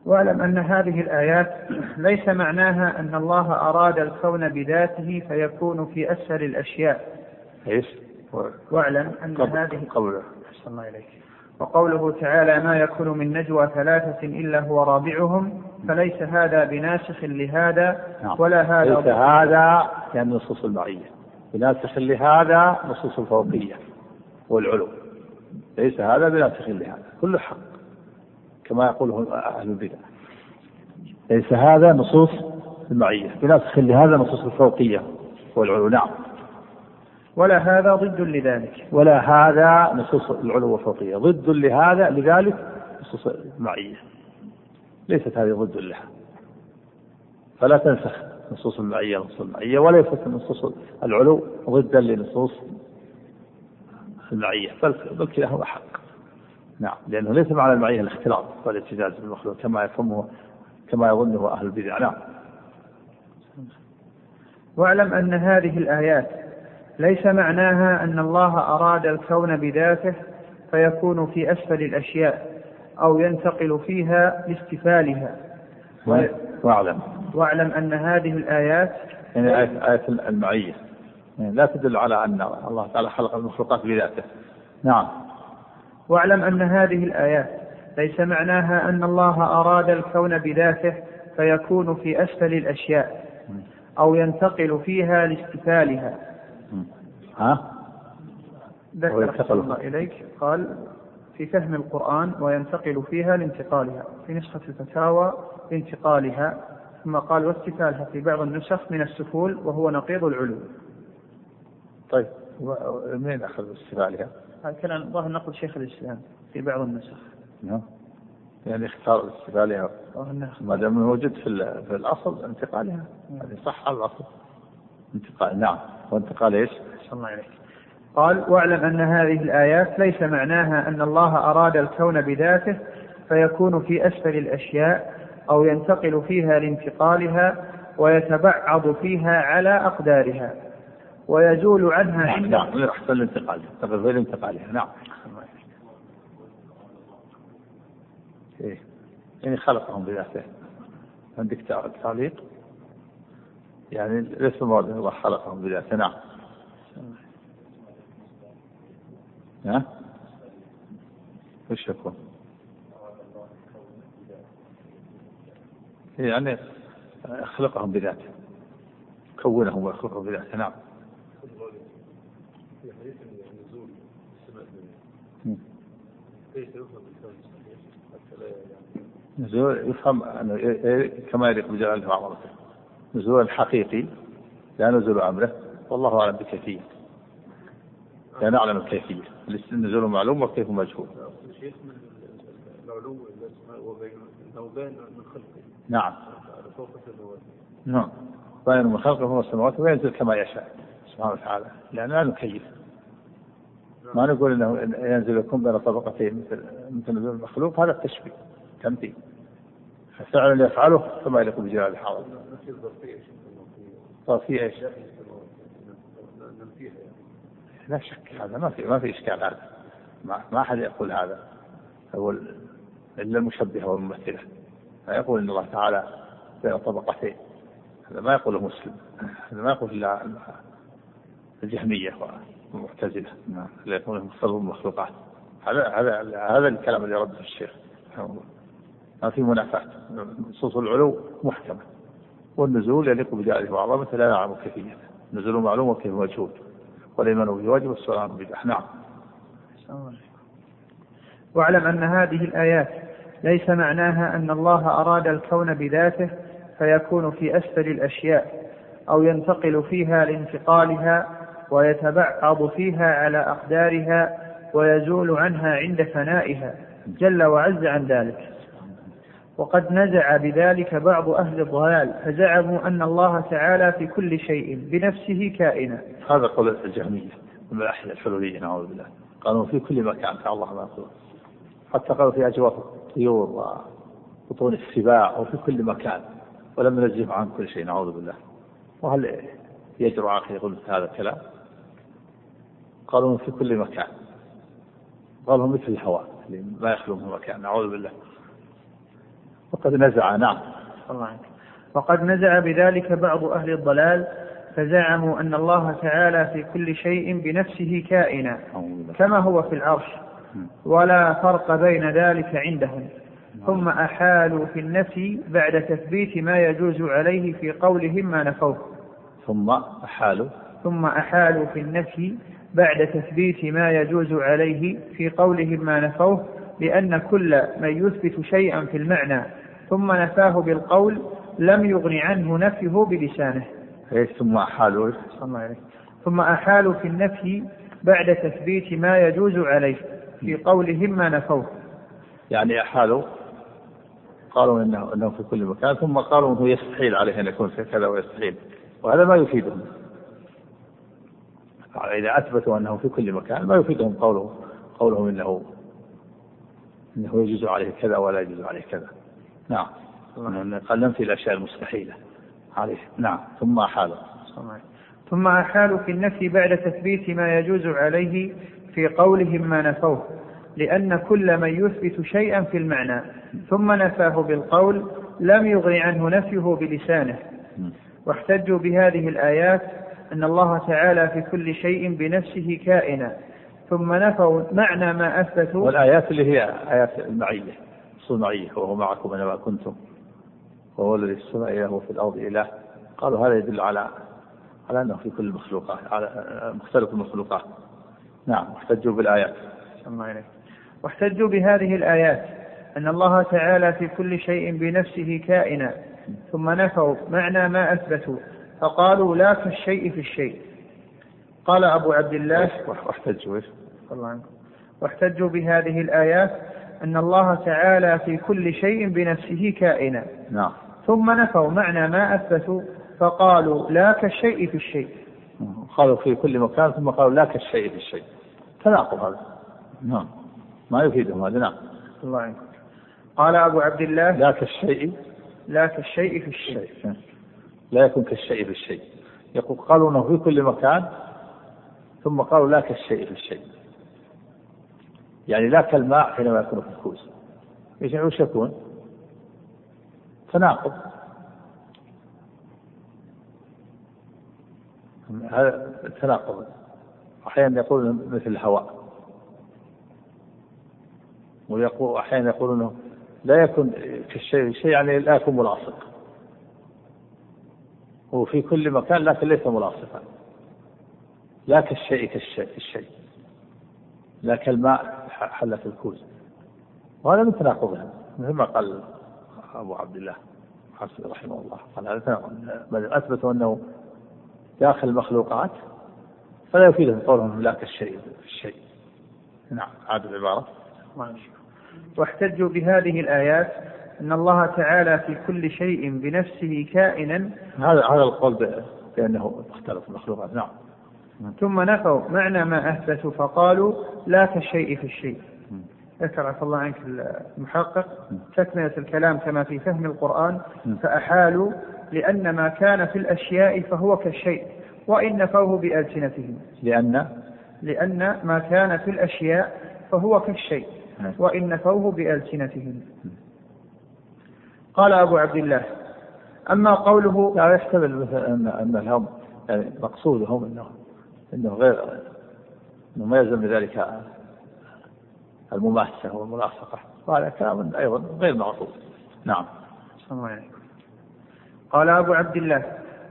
واعلم أن هذه الآيات ليس معناها أن الله أراد الكون بذاته فيكون في أسفل الأشياء. إيش؟ واعلم أن قبل هذه قبل. أحسن الله إليك. وقوله تعالى ما يكون من نجوى ثلاثة إلا هو رابعهم فليس هذا بناسخ لهذا نعم. ولا هذا ليس هذا يعني نصوص المعية بناسخ لهذا نصوص الفوقية والعلو. ليس هذا بناسخ لهذا. كله حق. كما يقوله أهل البدع. ليس هذا نصوص المعية. بنسخ لهذا نصوص الفوقية والعلو. نعم. ولا هذا ضد لذلك. ولا هذا نصوص العلو والفوقية. ضد لهذا لذلك نصوص المعية. ليست هذه ضد لها. فلا تنسخ نصوص المعية نصوص المعية وليست نصوص العلو ضدا لنصوص المعية. بل بل كلاهما حق. نعم لأنه ليس معنى المعية الاختلاط والاعتزاز بالمخلوق كما يفهمه كما يظنه أهل البدع. نعم. واعلم أن هذه الآيات ليس معناها أن الله أراد الكون بذاته فيكون في أسفل الأشياء أو ينتقل فيها لاستفالها. واعلم. واعلم أن هذه الآيات يعني آية, آية المعية. يعني لا تدل على أن الله تعالى خلق المخلوقات بذاته. نعم. واعلم أن هذه الآيات ليس معناها أن الله أراد الكون بذاته فيكون في أسفل الأشياء أو ينتقل فيها لاستفالها ها؟ ذكر الله إليك قال في فهم القرآن وينتقل فيها لانتقالها في نسخة الفتاوى لانتقالها ثم قال واستفالها في بعض النسخ من السفول وهو نقيض العلو طيب منين أخذ استفالها؟ هذا كلام ظاهر نقل شيخ الإسلام في بعض النسخ. نعم. يعني اختار استفالها ما دام موجود في في الأصل انتقالها. هذه صح على الأصل. انتقال نعم. وانتقال إيش؟ الله عليك قال واعلم أن هذه الآيات ليس معناها أن الله أراد الكون بذاته فيكون في أسفل الأشياء أو ينتقل فيها لانتقالها ويتبعض فيها على أقدارها. ويزول عنها نعم نعم الانتقال تقدر انتقالها نعم إيه؟ يعني خلقهم بذاته عندك تعليق يعني ليس المراد الله خلقهم بذاته نعم ها؟ وش يكون؟ يعني خلقهم بذاته كونهم ويخلقهم بذاته نعم في حديث النزول كيف يفهم نزول يفهم أنه كما يليق بجلاله وعظمته نزول حقيقي لا نزول أمره والله أعلم بكيفية لا نعلم الكيفية. النزول معلوم والكيف مجهول. من العلو وبين بين من خلقه. نعم. فوق السماوات. نعم. بين من خلقه فوق السماوات وينزل كما يشاء. سبحانه وتعالى. لأن لا نكيف. ما نقول إنه ينزل يكون بين طبقتين مثل مثل نزول المخلوق هذا التشبيه تمثيل. فعلا يفعله كما يليق بجلال الحاضر. ظرفية إيش؟ لا شك هذا ما في ما في إشكال هذا. ما ما أحد يقول هذا. هو إلا المشبهه والممثلة. لا يقول إن الله تعالى بين طبقتين. هذا ما يقوله مسلم. هذا ما يقول الا الجهميه والمعتزله لا يقول مخلوق المخلوقات هذا هذا هذا الكلام اللي رده الشيخ. ما في منافاة. نصوص العلو محكمة. والنزول يليق بجلاله وعظمته لا نعلم كيفيته النزول معلوم وكيف مجهول. والإيمان به واجب والسؤال عنه بدعة نعم واعلم أن هذه الآيات ليس معناها أن الله أراد الكون بذاته فيكون في أسفل الأشياء أو ينتقل فيها لانتقالها ويتبعض فيها على أقدارها ويزول عنها عند فنائها. جل وعز عن ذلك. وقد نزع بذلك بعض أهل الضلال فزعموا أن الله تعالى في كل شيء بنفسه كائنا. هذا قول الجهمية من الأحياء الحلولية نعوذ بالله. قالوا في كل مكان الله ما يقول. حتى قالوا في أجواف الطيور وبطون السباع وفي كل مكان. ولم ننزه عن كل شيء نعوذ بالله. وهل يجرؤ عاقل يقول هذا الكلام؟ قالوا في كل مكان. قالوا مثل الهواء اللي ما يخلو من مكان نعوذ بالله. وقد نزع نعم. الله عنك. وقد نزع بذلك بعض أهل الضلال فزعموا أن الله تعالى في كل شيء بنفسه كائنا كما هو في العرش. ولا فرق بين ذلك عندهم. ثم أحالوا في النفي بعد تثبيت ما يجوز عليه في قولهم ما نفوه. ثم أحالوا. ثم أحالوا في النفي بعد تثبيت ما يجوز عليه في قولهم ما نفوه لأن كل من يثبت شيئا في المعنى ثم نفاه بالقول لم يغن عنه نفيه بلسانه. ثم عليك ثم أحالوا في النفي بعد تثبيت ما يجوز عليه في قولهم ما نفوه. يعني أحالوا؟ قالوا انه إنه في كل مكان ثم قالوا إنه يستحيل عليه أن يكون في كذا ويستحيل وهذا ما يفيدهم. إذا أثبتوا أنه في كل مكان ما يفيدهم قوله قولهم إنه إنه يجوز عليه كذا ولا يجوز عليه كذا. نعم. قال ننفي الأشياء المستحيلة. عليه. نعم. ثم أحالوا ثم أحالوا في النفي بعد تثبيت ما يجوز عليه في قولهم ما نفوه لأن كل من يثبت شيئا في المعنى ثم نفاه بالقول لم يغن عنه نفيه بلسانه. واحتجوا بهذه الآيات أن الله تعالى في كل شيء بنفسه كائنا. ثم نفوا معنى ما أثبتوا. والآيات اللي هي آيات المعية معية وهو معكم أينما كنتم وهو الذي في السماء إله وفي الأرض إله. قالوا هذا يدل على على أنه في كل المخلوقات على مختلف المخلوقات. نعم واحتجوا بالآيات. الله واحتجوا بهذه الآيات أن الله تعالى في كل شيء بنفسه كائنا. ثم نفوا معنى ما أثبتوا. فقالوا لا كالشيء في الشيء. قال أبو عبد الله واحتجوا إيش؟ واحتجوا بهذه الآيات أن الله تعالى في كل شيء بنفسه كائنا. نعم. ثم نفوا معنى ما أثبتوا فقالوا لا كالشيء في الشيء. قالوا في كل مكان ثم قالوا لا كالشيء في الشيء. تناقض هذا. نعم. ما يفيدهم هذا نعم. الله عنك. قال أبو عبد الله لا كالشيء لا كالشيء في الشيء. لا يكون كالشيء في الشيء يقول قالوا إنه في كل مكان ثم قالوا لا كالشيء في الشيء يعني لا كالماء حينما يكون في الكوز. إيش وش يكون؟ تناقض. هذا تناقض. أحيانا يقول مثل الهواء. ويقول أحيانا يقولون لا يكون كالشيء شيء يعني لا يكون ملاصق. هو في كل مكان لكن ليس ملاصقا. لا كالشيء كالشيء الشيء لا كالماء حل في الكوز. وهذا من تناقضها مثل ما قال أبو عبد الله حسن رحمه الله. قال هذا تناقض. أثبتوا أنه داخل المخلوقات فلا يفيدهم قولهم لا كالشيء الشيء نعم عاد العبارة. واحتجوا بهذه الآيات أن الله تعالى في كل شيء بنفسه كائنا. هذا هذا القول بأنه اختلف المخلوقات. نعم. ثم نفوا معنى ما أثبتوا فقالوا لا كالشيء في الشيء. ذكر عفى الله عنك المحقق تكملة الكلام كما في فهم القرآن فأحالوا لأن ما كان في الأشياء فهو كالشيء وإن نفوه بألسنتهم. لأن؟ لأن ما كان في الأشياء فهو كالشيء نعم. وإن نفوه بألسنتهم. قال أبو عبد الله أما قوله لا يحتمل مثلا أن أن لهم يعني مقصودهم أنه أنه غير أنه ما يلزم بذلك المماسة والملاصقة. وهذا كلام أيضا غير مقصود نعم. قال أبو عبد الله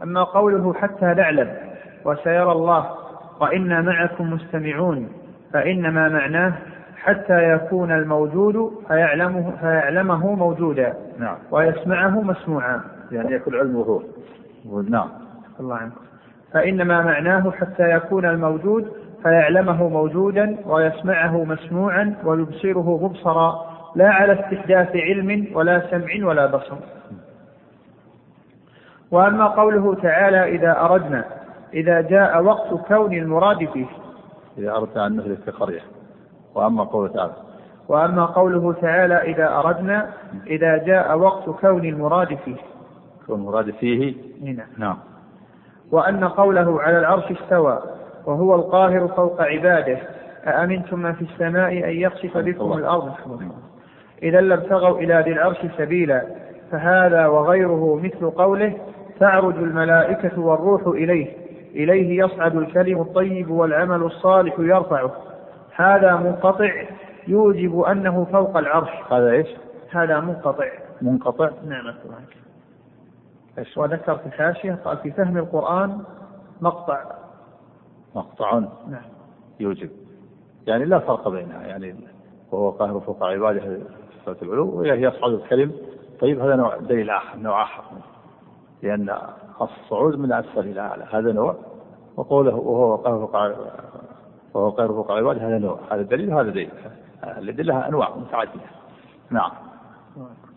أما قوله حتى نعلم وسيرى الله وإنا معكم مستمعون فإنما معناه حتى يكون الموجود فيعلمه, فيعلمه موجودا. نعم. ويسمعه مسموعا. يعني يكون علمه نعم. الله عنك فإنما معناه حتى يكون الموجود فيعلمه موجودا ويسمعه مسموعا ويبصره مبصرا. لا على استحداث علم ولا سمع ولا بصر. وأما قوله تعالى إذا أردنا إذا جاء وقت كون المراد فيه إذا أردنا أن نهلك قرية. وأما قوله تعالى وأما قوله تعالى إذا أردنا إذا جاء وقت كون المراد فيه. كون المراد فيه؟ نعم. نعم. وأن قوله على العرش استوى وهو القاهر فوق عباده أأمنتم من في السماء أن يخسف بكم الأرض؟ إذا لابتغوا إلى ذي العرش سبيلا فهذا وغيره مثل قوله تعرج الملائكة والروح إليه إليه يصعد الكلم الطيب والعمل الصالح يرفعه. هذا منقطع يوجب أنه فوق العرش. هذا إيش؟ هذا منقطع. منقطع. نعم وذكر في الحاشية قال في فهم القرآن مقطع. مقطع. نعم. يوجب. يعني لا فرق بينها يعني وهو قاهر فوق عباده صفة العلو وهي يصعد الكلم. طيب هذا نوع دليل آخر نوع آخر. لأن الصعود من أسفل إلى أعلى. هذا نوع وقوله وهو قال فوق وهو قير فوق العباد هذا نوع. هذا دليل وهذا دليل. الأدلة أنواع متعددة. نعم.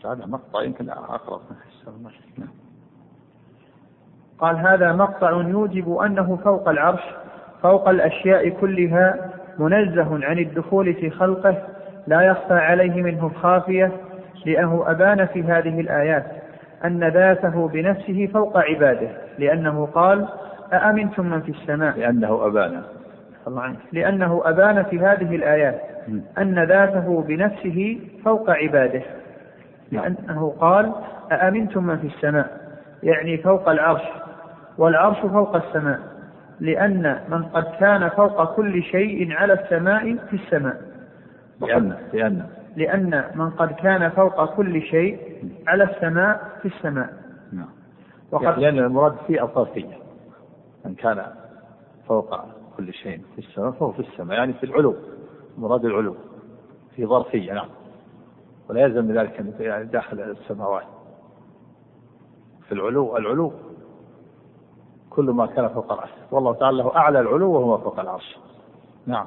هذا مقطع يمكن أقرب. قال هذا مقطع يوجب أنه فوق العرش فوق الأشياء كلها منزه عن الدخول في خلقه لا يخفى عليه منه خافية لأنه أبان في هذه الآيات أن ذاته بنفسه فوق عباده لأنه قال أأمنتم من في السماء؟ لأنه أبان. لأنه أبان في هذه الآيات أن ذاته بنفسه فوق عباده. نعم. لأنه قال أأمنتم من في السماء؟ يعني فوق العرش. والعرش فوق السماء. لأن من قد كان فوق كل شيء على السماء في السماء. لأن لأن. لأن من قد كان فوق كل شيء على السماء في السماء. نعم. وقد لأن المراد فيه الظرفية من كان فوق كل شيء في السماء فهو في السماء يعني في العلو مراد العلو في ظرفية نعم. ولا يلزم من ذلك يعني داخل السماوات. في العلو العلو كل ما كان فوق العرش. والله تعالى له أعلى العلو وهو فوق العرش. نعم.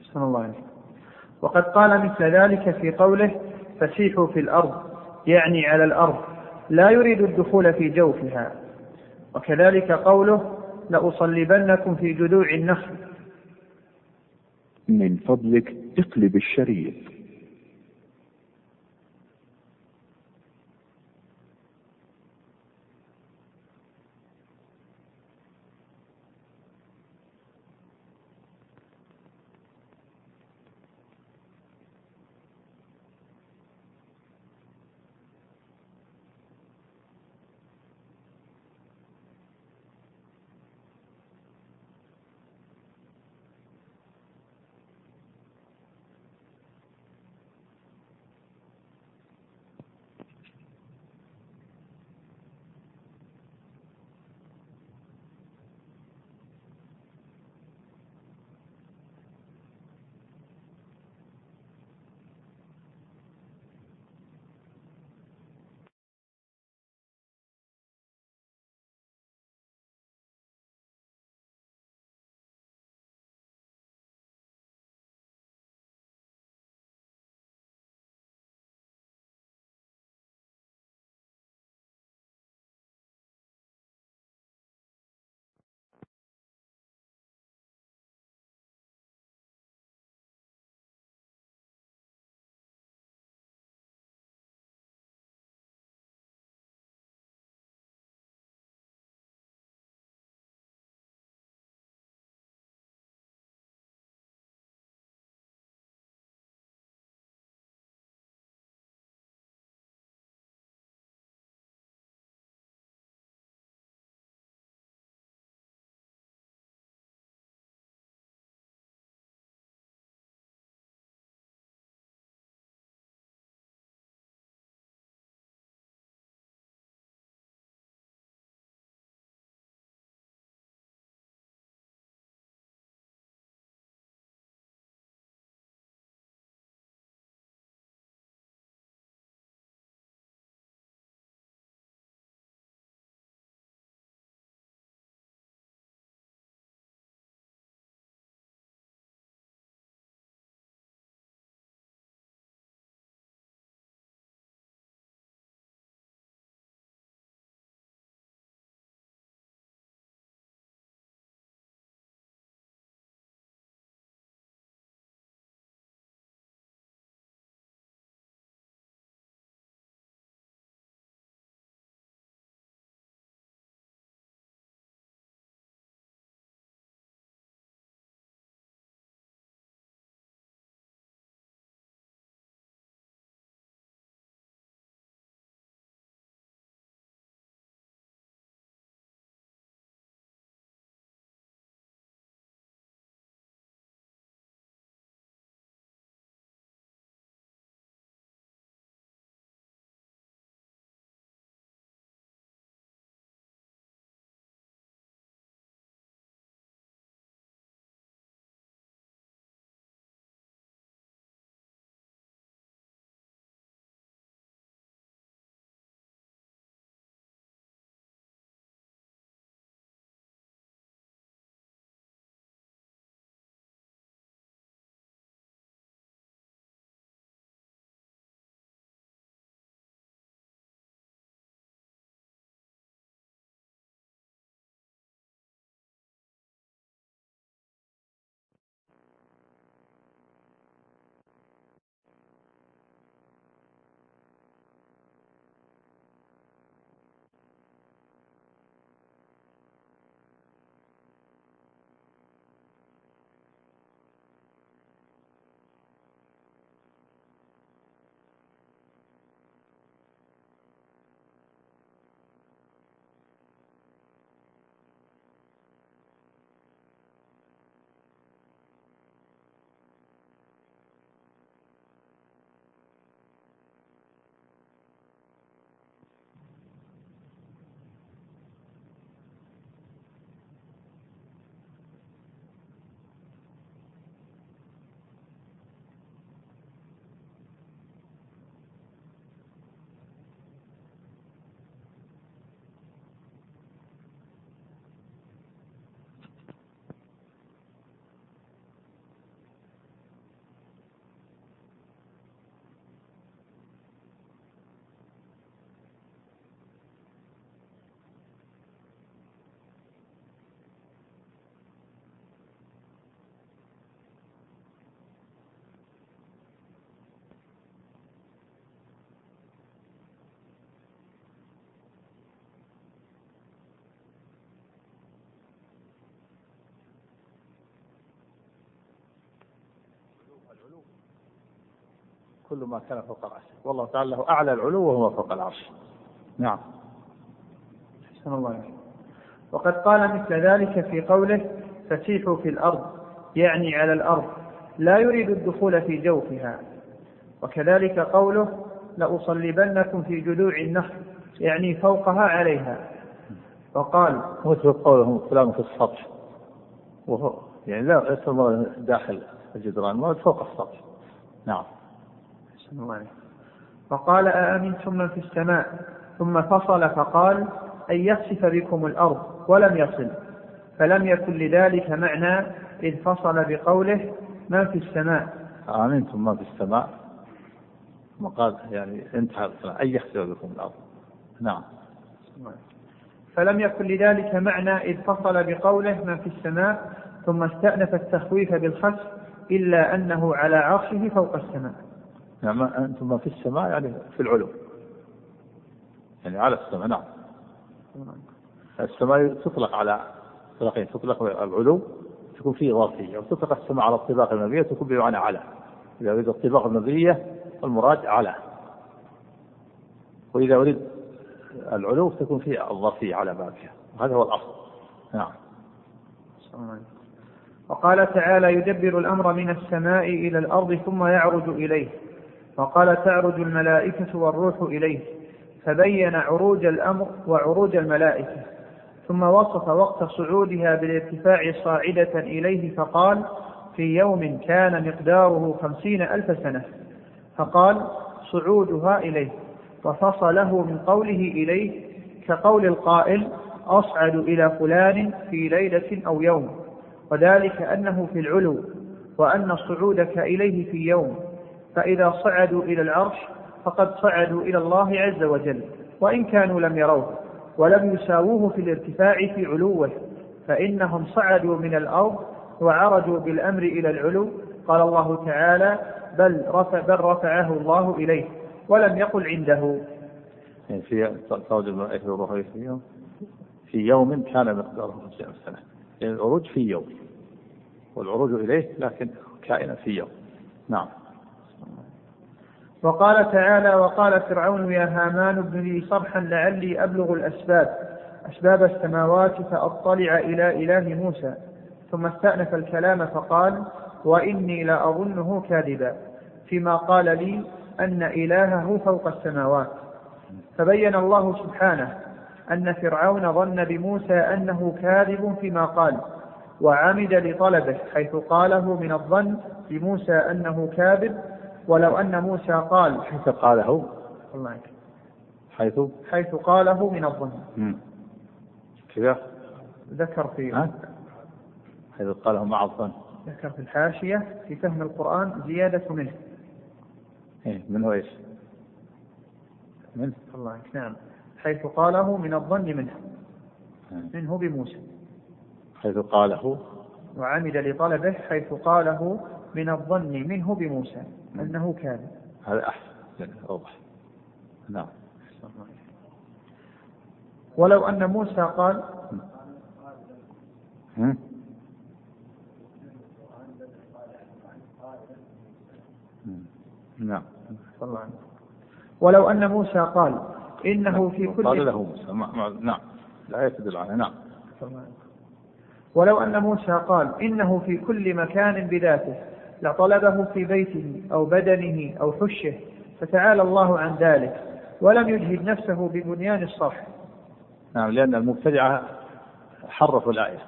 أحسن الله عليك وقد قال مثل ذلك في قوله فسيحوا في الأرض يعني على الأرض لا يريد الدخول في جوفها. وكذلك قوله لأصلبنكم في جذوع النخل. من فضلك اقلب الشريط. كل ما كان فوق العرش والله تعالى له أعلى العلو وهو فوق العرش. نعم. أحسن الله عليك. وقد قال مثل ذلك في قوله فسيحوا في الأرض. يعني على الأرض. لا يريد الدخول في جوفها. وكذلك قوله لأصلبنكم في جذوع النخل. يعني فوقها عليها. وقال مثل قوله فلان في السطح. وهو يعني لا ليس داخل الجدران ما فوق السطح. نعم. أحسن الله عليك. وقال أأمنتم من في السماء؟ ثم فصل فقال أن يخسف بكم الأرض ولم يصل. فلم يكن لذلك معنى إذ فصل بقوله من في السماء؟ آمنتم ما في السماء؟ وقال يعني انتهى أن يخسف بكم الأرض. نعم. فلم يكن لذلك معنى إذ فصل بقوله من في السماء؟ ثم استأنف التخويف بالخسف إلا أنه على عرشه فوق السماء. نعم أنتم في السماء يعني في العلو. يعني على السماء نعم. السماء تطلق على طلقين تطلق العلو تكون فيه ظرفية وتطلق السماء على الطباق المبنية تكون بمعنى على. إذا أريد الطباق المبنية المراد على. وإذا أريد العلو تكون فيه الظرفية على بابها. هذا هو الأصل. نعم. وقال تعالى يدبر الأمر من السماء إلى الأرض ثم يعرج إليه. وقال تعرج الملائكة والروح إليه فبين عروج الأمر وعروج الملائكة ثم وصف وقت صعودها بالارتفاع صاعدة إليه فقال في يوم كان مقداره خمسين ألف سنة. فقال صعودها إليه. وفصله من قوله إليه كقول القائل أصعد إلى فلان في ليلة أو يوم. وذلك أنه في العلو وأن صعودك إليه في يوم. فإذا صعدوا إلى العرش فقد صعدوا إلى الله عز وجل وإن كانوا لم يروه ولم يساووه في الارتفاع في علوه فإنهم صعدوا من الأرض وعرجوا بالأمر إلى العلو. قال الله تعالى بل رفع بل رفعه الله إليه ولم يقل عنده. في والروح في يوم في يوم كان مقداره خمسين سنة. يعني العروج في يوم والعروج إليه لكن كائنا في يوم. نعم. وقال تعالى وقال فرعون يا هامان ابن لي صرحا لعلي أبلغ الأسباب. أسباب السماوات فأطلع إلى إله موسى. ثم استأنف الكلام فقال وإني لأظنه كاذبا فيما قال لي أن إلهه فوق السماوات. فبين الله سبحانه أن فرعون ظن بموسى أنه كاذب فيما قال وعمد لطلبه حيث قاله من الظن بموسى أنه كاذب ولو أن موسى قال حيث قاله. الله حيث؟ حيث قاله من الظن. كذا. ذكر في ها؟ حيث قاله مع الظن. ذكر في الحاشية في فهم القرآن زيادة منه. إيه من هو إيش؟ من الله نعم. حيث قاله من الظن منه. منه بموسى. حيث قاله. وعمد لطلبه حيث قاله من الظن منه بموسى. أنه كاذب. هذا أحسن. أوضح. نعم. ولو أن موسى قال. نعم. صلى الله عليه وسلم. ولو أن موسى قال إنه في قال كل له موسى. نعم. لا يتدل عليه. نعم. ولو أن موسى قال إنه في كل مكان بذاته لطلبه في بيته أو بدنه أو حشه فتعالى الله عن ذلك ولم يجهد نفسه ببنيان الصرح. نعم لأن المبتدعة حرفوا الآية.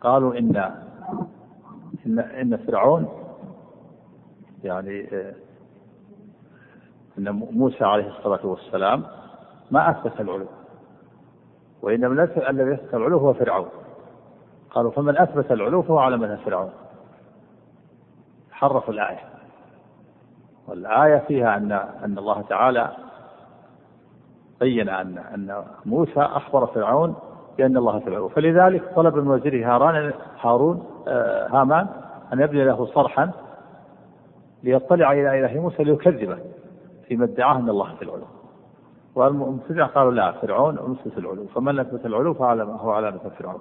قالوا إن إن إن فرعون يعني آه، إن موسى عليه الصلاة والسلام ما أثبت العلو وإنما الذي أثبت العلو هو فرعون. قالوا فمن أثبت العلو فهو على مذهب فرعون. حرفوا الآية. والآية فيها أن أن الله تعالى بين أن أن موسى أخبر فرعون بأن الله العلو فلذلك طلب من وزيره هاران هارون آه، هامان أن يبني له صرحا ليطلع إلى إله موسى ليكذبه فيما ادعاه أن الله في العلو. والمبتدع قالوا لا فرعون مثبت العلو. فمن اثبت العلو فعلى هو على فرعون.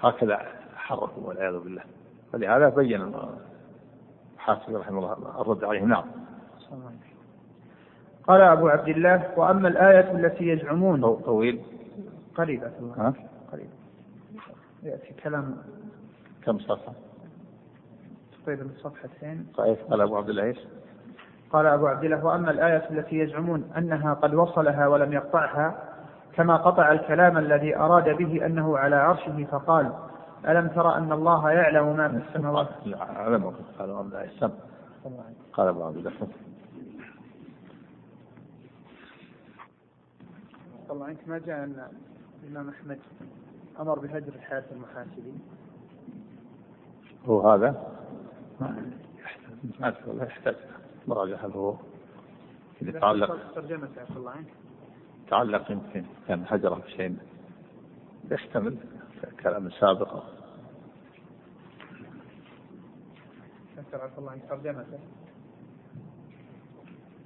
هكذا حرفوا والعياذ بالله. فلهذا بين حافظ رحمه الله. الرد عليه. نعم. قال أبو عبد الله وأما الآية التي يزعمون. طو- طويل. قريبة ها؟ قريبة يأتي كلام. كم صفحة؟ تقريبا صفحتين طيب قال أبو عبد الله؟ قال أبو عبد الله وأما الآية التي يزعمون أنها قد وصلها ولم يقطعها كما قطع الكلام الذي أراد به أنه على عرشه فقال ألم ترى أن الله يعلم ما في السماوات؟ لا علمه قال أبو عبد الله السم قال أبو عبد الله طبعا أنت ما جاء أن الإمام أحمد أمر بهجر الحياة المحاسبين هو هذا؟ ما لا يحتاج. مراجعة هل هو إذا تعلق ترجمة عفى الله عنك. تعلق يمكن كان هجره في شيء يحتمل كلام سابق. عفى الله عنك ترجمته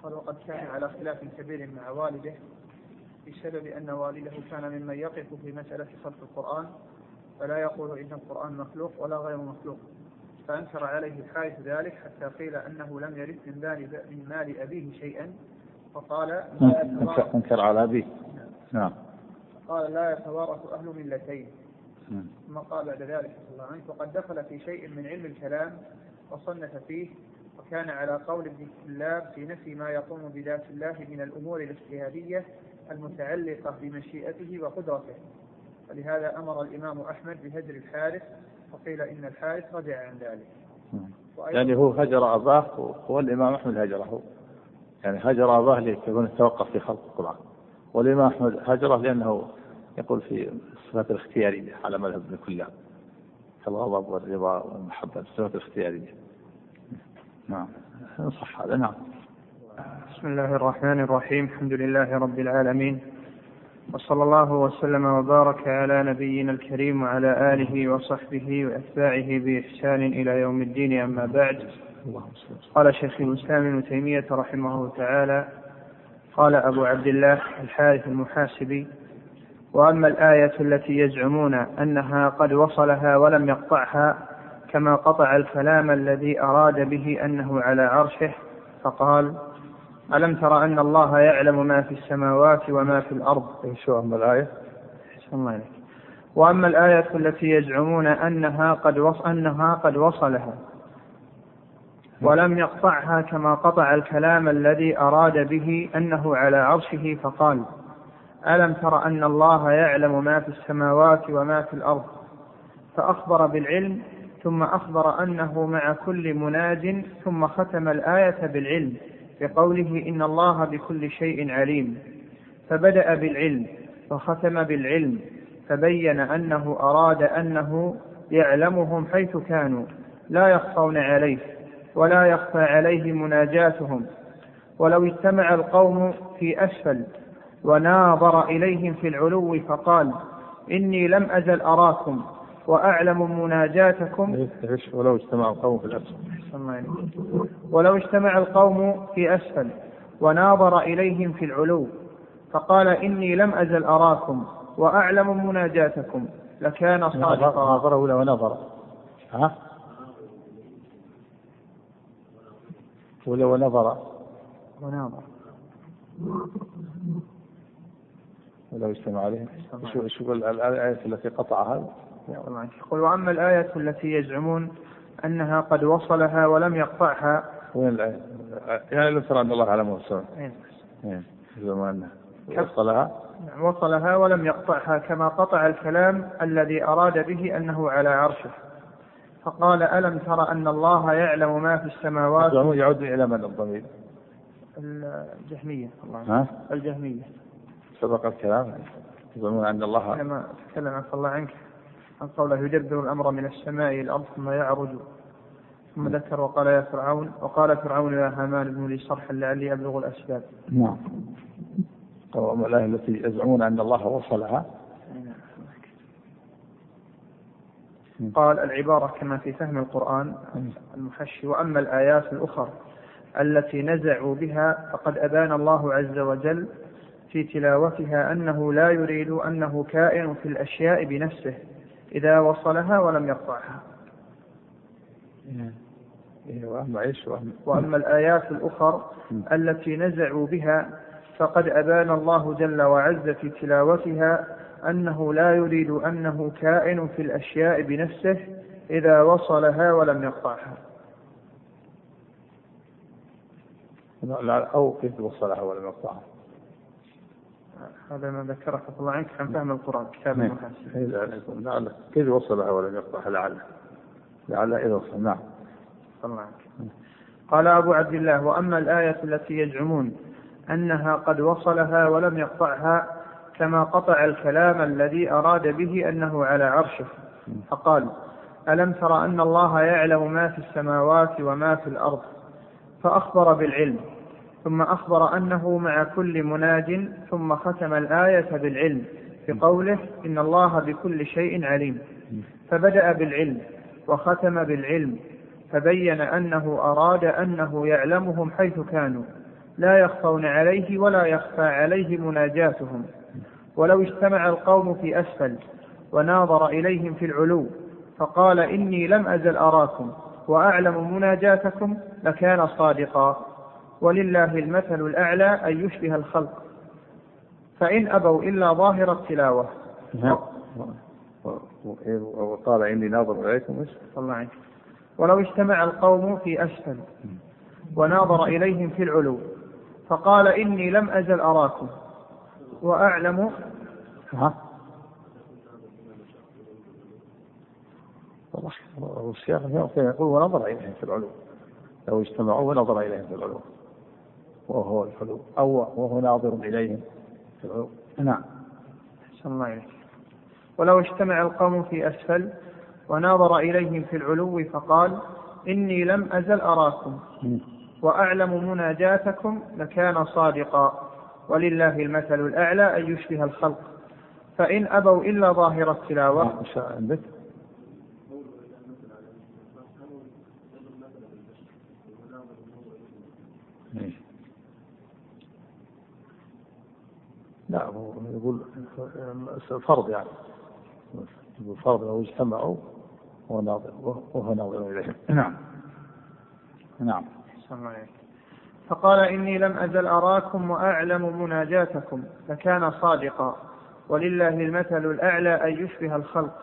قال وقد كان على خلاف كبير مع والده بسبب أن والده كان ممن يقف في مسألة خلق القرآن فلا يقول إن القرآن مخلوق ولا غير مخلوق فأنكر عليه الحارث ذلك حتى قيل أنه لم يرث من مال من مال أبيه شيئا فقال أنكر- على أبيه. نعم. قال لا يتوارث أهل ملتين. مم. ثم قال بعد ذلك صلى الله عليه وقد دخل في شيء من علم الكلام وصنف فيه وكان على قول ابن كلاب في نفي ما يقوم بذات الله من الأمور الاجتهادية المتعلقة بمشيئته وقدرته. ولهذا أمر الإمام أحمد بهجر الحارث وقيل إن الحارث رجع عن ذلك. يعني هو هجر أباه والإمام أحمد هجره. يعني هجر أباه ليكون يتوقف في خلق القرآن. والإمام أحمد هجره لأنه يقول في الصفات الاختيارية على مذهب ابن كلاب. كالغضب والرضا والمحبة الصفات الاختيارية نعم. صح هذا نعم. بسم الله الرحمن الرحيم الحمد لله رب العالمين وصلى الله وسلم وبارك على نبينا الكريم وعلى آله وصحبه وأتباعه بإحسان إلى يوم الدين أما بعد. اللهم صل وسلم. قال شيخ الإسلام ابن تيمية رحمه الله تعالى قال أبو عبد الله الحارث المحاسبي وأما الآية التي يزعمون أنها قد وصلها ولم يقطعها كما قطع الكلام الذي أراد به أنه على عرشه فقال ألم تر أن الله يعلم ما في السماوات وما في الأرض شو أما الآية الله عليك. وأما الآية التي يزعمون أنها قد وص أنها قد وصلها ولم يقطعها كما قطع الكلام الذي أراد به أنه على عرشه فقال ألم تر أن الله يعلم ما في السماوات وما في الأرض؟ فأخبر بالعلم ثم أخبر أنه مع كل مناج ثم ختم الآية بالعلم بقوله إن الله بكل شيء عليم. فبدأ بالعلم وختم بالعلم فبين أنه أراد أنه يعلمهم حيث كانوا لا يخفون عليه ولا يخفى عليه مناجاتهم. ولو اجتمع القوم في أسفل وناظر إليهم في العلو فقال إني لم أزل أراكم وأعلم مناجاتكم. ولو اجتمع القوم في الأسفل. ولو اجتمع القوم في أسفل وناظر إليهم في العلو فقال إني لم أزل أراكم وأعلم مناجاتكم. لكان صادقا. نظر ولا ونظر ها؟ ولا ونظر وناظر. ولو اجتمع عليهم شو شو الآية التي قطعها؟ طبعا يقول وأما الآية التي يزعمون أنها قد وصلها ولم يقطعها. وين الآية؟ يعني لم ترى أن الله على موسى أين؟ إيه. كيف؟ وصلها؟ نعم، وصلها ولم يقطعها كما قطع الكلام الذي أراد به أنه على عرشه. فقال ألم تر أن الله يعلم ما في السماوات؟ يعود إلى من الضمير؟ الجهمية الله ها؟ الجهمية. سبق الكلام. يزعمون أن الله لما تكلم عن الله عنك. عن قوله يدبر الأمر من السماء إلى الأرض ثم يعرج. ثم ذكر وقال يا فرعون وقال فرعون يا هامان ابن لي صرحا لعلي أبلغ الأسباب. نعم. الآية التي يزعمون أن الله وصلها. قال العبارة كما في فهم القرآن المحشي. وأما الآيات الأخرى التي نزعوا بها فقد أبان الله عز وجل في تلاوتها أنه لا يريد أنه كائن في الأشياء بنفسه إذا وصلها ولم يقطعها. إيه، وأما إيش؟ وأما الآيات الأخر التي نزعوا بها فقد أبان الله جل وعز في تلاوتها أنه لا يريد أنه كائن في الأشياء بنفسه إذا وصلها ولم يقطعها. أو إذ وصلها ولم يقطعها. هذا ما ذكره عفى الله عنك عن فهم القرآن كتاب نعم. المحاسن إيه، لعل لعل كيف وصلها ولم يقطعها لعل لعل إذا وصل نعم. صلى الله عنك. قال أبو عبد الله وأما الآية التي يزعمون أنها قد وصلها ولم يقطعها كما قطع الكلام الذي أراد به أنه على عرشه. فقال ألم تر أن الله يعلم ما في السماوات وما في الأرض؟ فأخبر بالعلم. ثم أخبر أنه مع كل مناج ثم ختم الآية بالعلم بقوله إن الله بكل شيء عليم. فبدأ بالعلم وختم بالعلم فبين أنه أراد أنه يعلمهم حيث كانوا لا يخفون عليه ولا يخفى عليه مناجاتهم. ولو اجتمع القوم في أسفل وناظر إليهم في العلو فقال إني لم أزل أراكم وأعلم مناجاتكم لكان صادقا. ولله المثل الأعلى أن يشبه الخلق. فإن أبوا إلا ظاهر التلاوة. نعم. وقال إني ناظر إليكم إيش؟ الله. ولو اجتمع القوم في أسفل وناظر إليهم في العلو فقال إني لم أزل أراكم وأعلم. ها؟ والله يقول ونظر إليهم في العلو. لو اجتمعوا ونظر إليهم في العلو. وهو العلو أو وهو ناظر إليهم في العلو نعم. أحسن الله إليك. ولو اجتمع القوم في أسفل وناظر إليهم في العلو فقال إني لم أزل أراكم. وأعلم مناجاتكم لكان صادقا. ولله المثل الأعلى أن يشبه الخلق. فإن أبوا إلا ظاهر التلاوة. إيش عندك؟ لا هو يقول فرض يعني. يقول فرض لو اجتمعوا وهو ناظر وهو ناظر إليهم. نعم. نعم. فقال إني لم أزل أراكم وأعلم مناجاتكم لكان صادقا. ولله المثل الأعلى أن يشبه الخلق.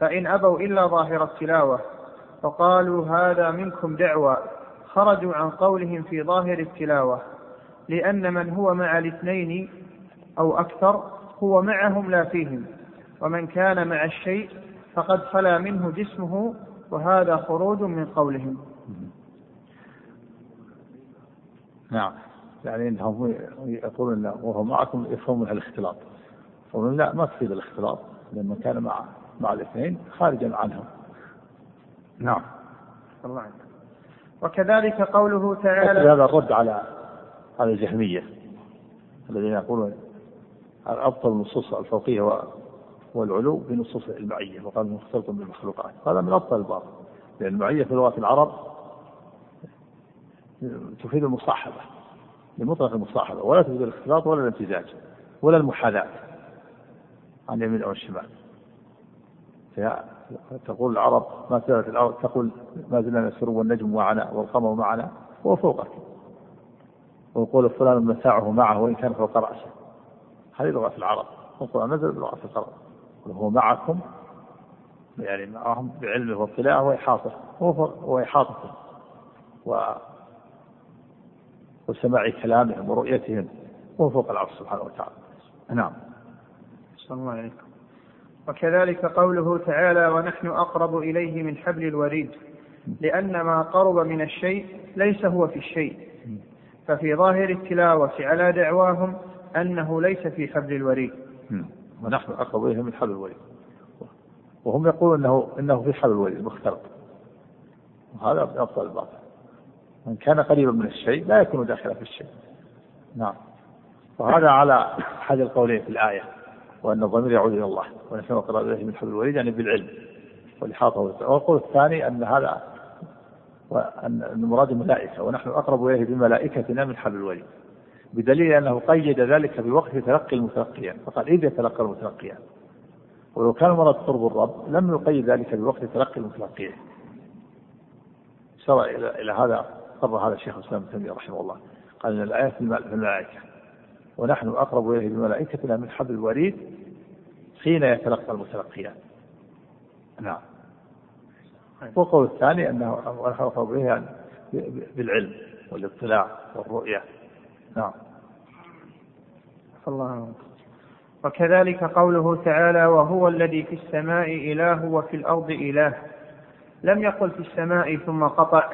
فإن أبوا إلا ظاهر التلاوة. فقالوا هذا منكم دعوى. خرجوا عن قولهم في ظاهر التلاوة. لأن من هو مع الاثنين أو أكثر هو معهم لا فيهم ومن كان مع الشيء فقد خلا منه جسمه وهذا خروج من قولهم. نعم. يعني إنهم يقولون إن وهو معكم يفهمون الاختلاط يقولون لا ما تفيد الاختلاط من كان مع مع الاثنين خارجا عنهم. نعم. الله عنك. وكذلك قوله تعالى هذا الرد على على الجهمية الذين يقولون أبطل النصوص الفوقية والعلو بنصوص المعية وقال مختلط بالمخلوقات. هذا من أبطل الباطل لأن المعية في لغة العرب تفيد المصاحبة لمطلق المصاحبة ولا تفيد الاختلاط ولا الامتزاج ولا المحاذاة عن اليمين أو الشمال. تقول العرب ما زالت الأرض تقول ما زلنا نسر والنجم معنا والقمر معنا هو فوقك. ويقول فلان متاعه معه وإن كان فوق رأسه. هذه لغة العرب. والقرآن نزل بلغة العرب. وهو معكم يعني معهم بعلمه واطلاعه وإحاطته. وإحاطته و وسماع كلامهم ورؤيتهم. وهو فوق العرش سبحانه وتعالى. نعم. صلى الله عليكم. وكذلك قوله تعالى ونحن أقرب إليه من حبل الوريد لأن ما قرب من الشيء ليس هو في الشيء ففي ظاهر التلاوة على دعواهم أنه ليس في حبل الوريد. ونحن أقرب إليه من حبل الوريد. وهم يقولون أنه إنه في حبل الوريد مختلط. وهذا من أبطل الباطل. من كان قريبا من الشيء لا يكون داخلا في الشيء. نعم. وهذا على أحد القولين في الآية. وأن الضمير يعود إلى الله. ونحن أقرب إليه من حبل الوريد يعني بالعلم. والإحاطة والقول الثاني أن هذا وأن المراد الملائكة ونحن أقرب إليه بملائكتنا من حبل الوريد. بدليل أنه قيد ذلك بوقت تلقي المتلقيان. فقال إذ يتلقى المتلقيان. ولو كان المراد قرب الرب لم يقيد ذلك بوقت تلقي المتلقيين فسر إلى إلى هذا قرر هذا الشيخ الإسلام ابن تيمية رحمه الله. قال إن الآية في المل- في الملائكة. ونحن أقرب إليه بملائكتنا من حبل الوريد حين يتلقى المتلقيان. نعم. والقول الثاني أنه ونحن أقرب إليه يعني بالعلم والاطلاع والرؤية. نعم. الله عنك. وكذلك قوله تعالى وهو الذي في السماء إله وفي الأرض إله. لم يقل في السماء ثم قطع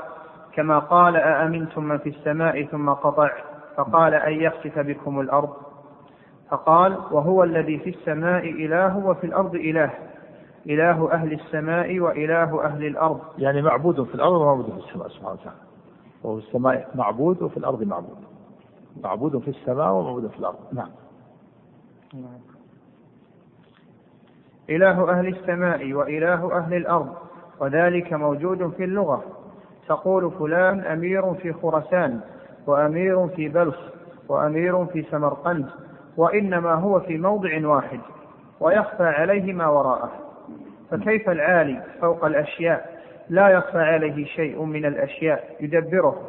كما قال أأمنتم من في السماء ثم قطع؟ فقال أن يخسف بكم الأرض. فقال وهو الذي في السماء إله وفي الأرض إله. إله أهل السماء وإله أهل الأرض. يعني معبود في الأرض ومعبود في السماء سبحانه وتعالى. وفي السماء معبود وفي الأرض معبود. معبود في السماء ومعبود في الأرض. نعم. إله أهل السماء وإله أهل الأرض وذلك موجود في اللغة. تقول فلان أمير في خراسان وأمير في بلخ وأمير في سمرقند وإنما هو في موضع واحد ويخفى عليه ما وراءه. فكيف العالي فوق الأشياء؟ لا يخفى عليه شيء من الأشياء يدبره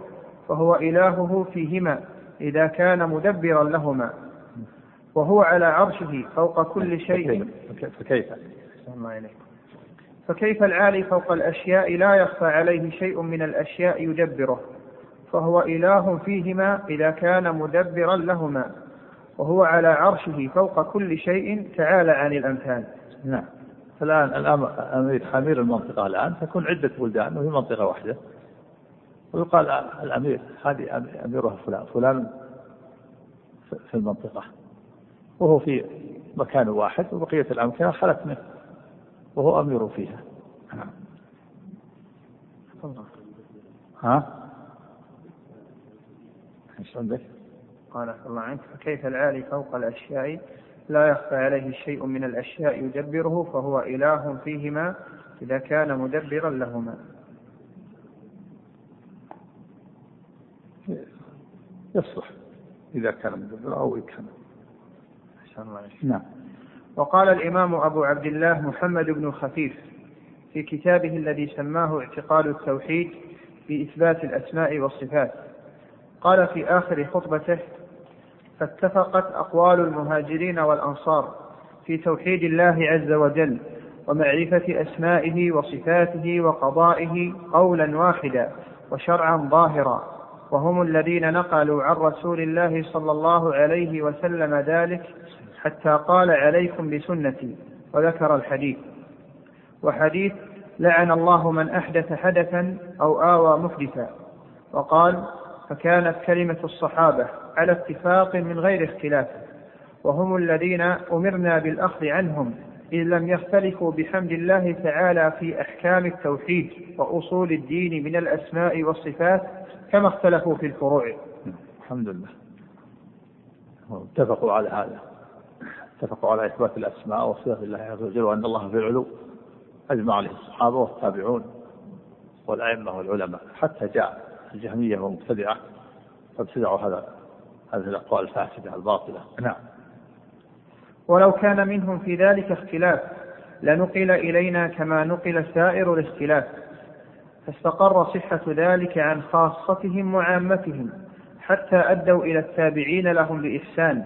فهو إلهه فيهما. إذا كان مدبرا لهما وهو على عرشه فوق كل شيء. فكيف- الله إليك. فكيف العالي فوق الأشياء لا يخفى عليه شيء من الأشياء يدبره فهو إله فيهما إذا كان مدبرا لهما وهو على عرشه فوق كل شيء تعالى عن الأمثال. نعم. الآن الأم- أمير أمير المنطقة الآن تكون عدة بلدان وفي منطقة واحدة. ويقال الأمير هذه أم- أميرها فلان فلان في- المنطقة وهو في مكان واحد وبقية الأمكنة خلت منه وهو أمير فيها. ها؟ إيش عندك؟ قال الله عنك فكيف العالي فوق الأشياء لا يخفى عليه شيء من الأشياء يدبره فهو إله فيهما إذا كان مدبرا لهما يصلح. إذا كان مدبر أو عليك. نعم. وقال الإمام أبو عبد الله محمد بن خفيف في كتابه الذي سماه اعتقاد التوحيد في إثبات الأسماء والصفات. قال في آخر خطبته فاتفقت أقوال المهاجرين والأنصار في توحيد الله عز وجل ومعرفة أسمائه وصفاته وقضائه قولا واحدا وشرعا ظاهرا. وهم الذين نقلوا عن رسول الله صلى الله عليه وسلم ذلك حتى قال عليكم بسنتي وذكر الحديث. وحديث لعن الله من أحدث حدثا أو آوى محدثا. وقال فكانت كلمة الصحابة على اتفاق من غير اختلاف. وهم الذين أمرنا بالأخذ عنهم إذ لم يختلفوا بحمد الله تعالى في أحكام التوحيد وأصول الدين من الأسماء والصفات كما اختلفوا في الفروع. الحمد لله. اتفقوا على هذا. اتفقوا على إثبات الأسماء وصفات الله عز وجل وأن الله في العلو أجمع عليه الصحابة والتابعون والأئمة والعلماء. حتى جاء الجهمية والمبتدعة فابتدعوا هذا هذه الأقوال الفاسدة الباطلة. نعم. ولو كان منهم في ذلك اختلاف لنقل إلينا كما نقل سائر الاختلاف. فاستقر صحة ذلك عن خاصتهم وعامتهم حتى أدوا إلى التابعين لهم بإحسان.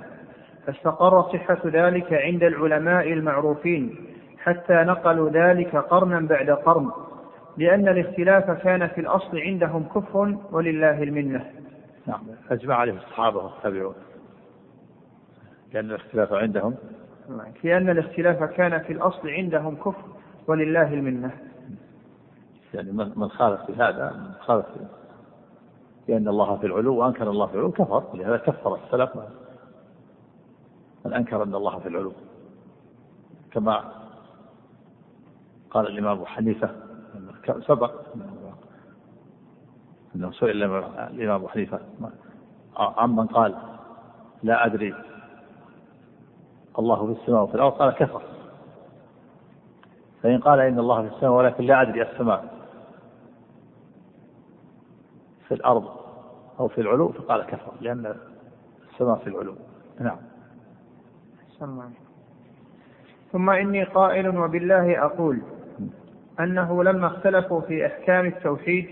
فاستقر صحة ذلك عند العلماء المعروفين حتى نقلوا ذلك قرنا بعد قرن لأن الاختلاف كان في الأصل عندهم كفر ولله المنة. نعم أجمع عليه الصحابة والتابعون لأن الاختلاف عندهم. لأن الاختلاف كان في الأصل عندهم كفر ولله المنة. يعني من من خالف في هذا من خالف في لأن الله في العلو وأنكر الله في العلو كفر. لهذا كفر السلف. من أنكر أن الله في العلو. كما قال الإمام أبو حنيفة سبق أنه سئل الإمام أبو حنيفة عمن قال لا أدري الله في السماء وفي الأرض قال كفر. فإن قال إن الله في السماء ولكن لا أدري السماء. في الأرض أو في العلو فقال كفر لأن السماء في العلو. نعم. ثم إني قائل وبالله أقول أنه لما اختلفوا في أحكام التوحيد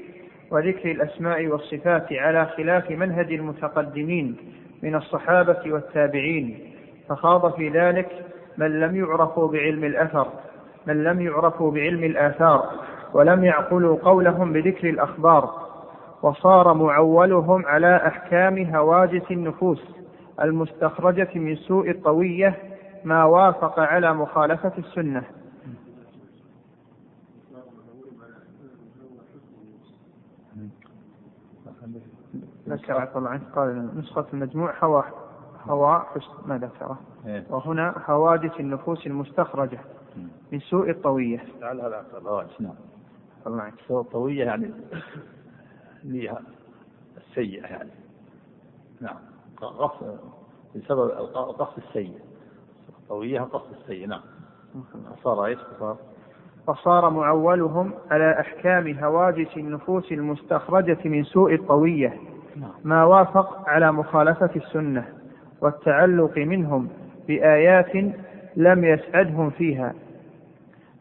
وذكر الأسماء والصفات على خلاف منهج المتقدمين من الصحابة والتابعين فخاض في ذلك من لم يعرفوا بعلم الأثر من لم يعرفوا بعلم الآثار ولم يعقلوا قولهم بذكر الأخبار وصار معولهم على أحكام هواجس النفوس المستخرجة من سوء الطوية ما وافق على مخالفة السنة. ذكر عفى الله قال نسخة المجموع هوا حسن ما ذكره. وهنا حوادث النفوس المستخرجة من سوء الطوية. لعل هذا الغواش نعم. الله عنك سوء طوية يعني نية السيئة يعني. نعم. قصد بسبب القصد السيء. طوية قصد السيء. نعم. صار إيش؟ صار. فصار معولهم على أحكام هواجس النفوس المستخرجة من سوء الطوية. نعم. ما وافق على مخالفة السنة. والتعلق منهم بآيات لم يسعدهم فيها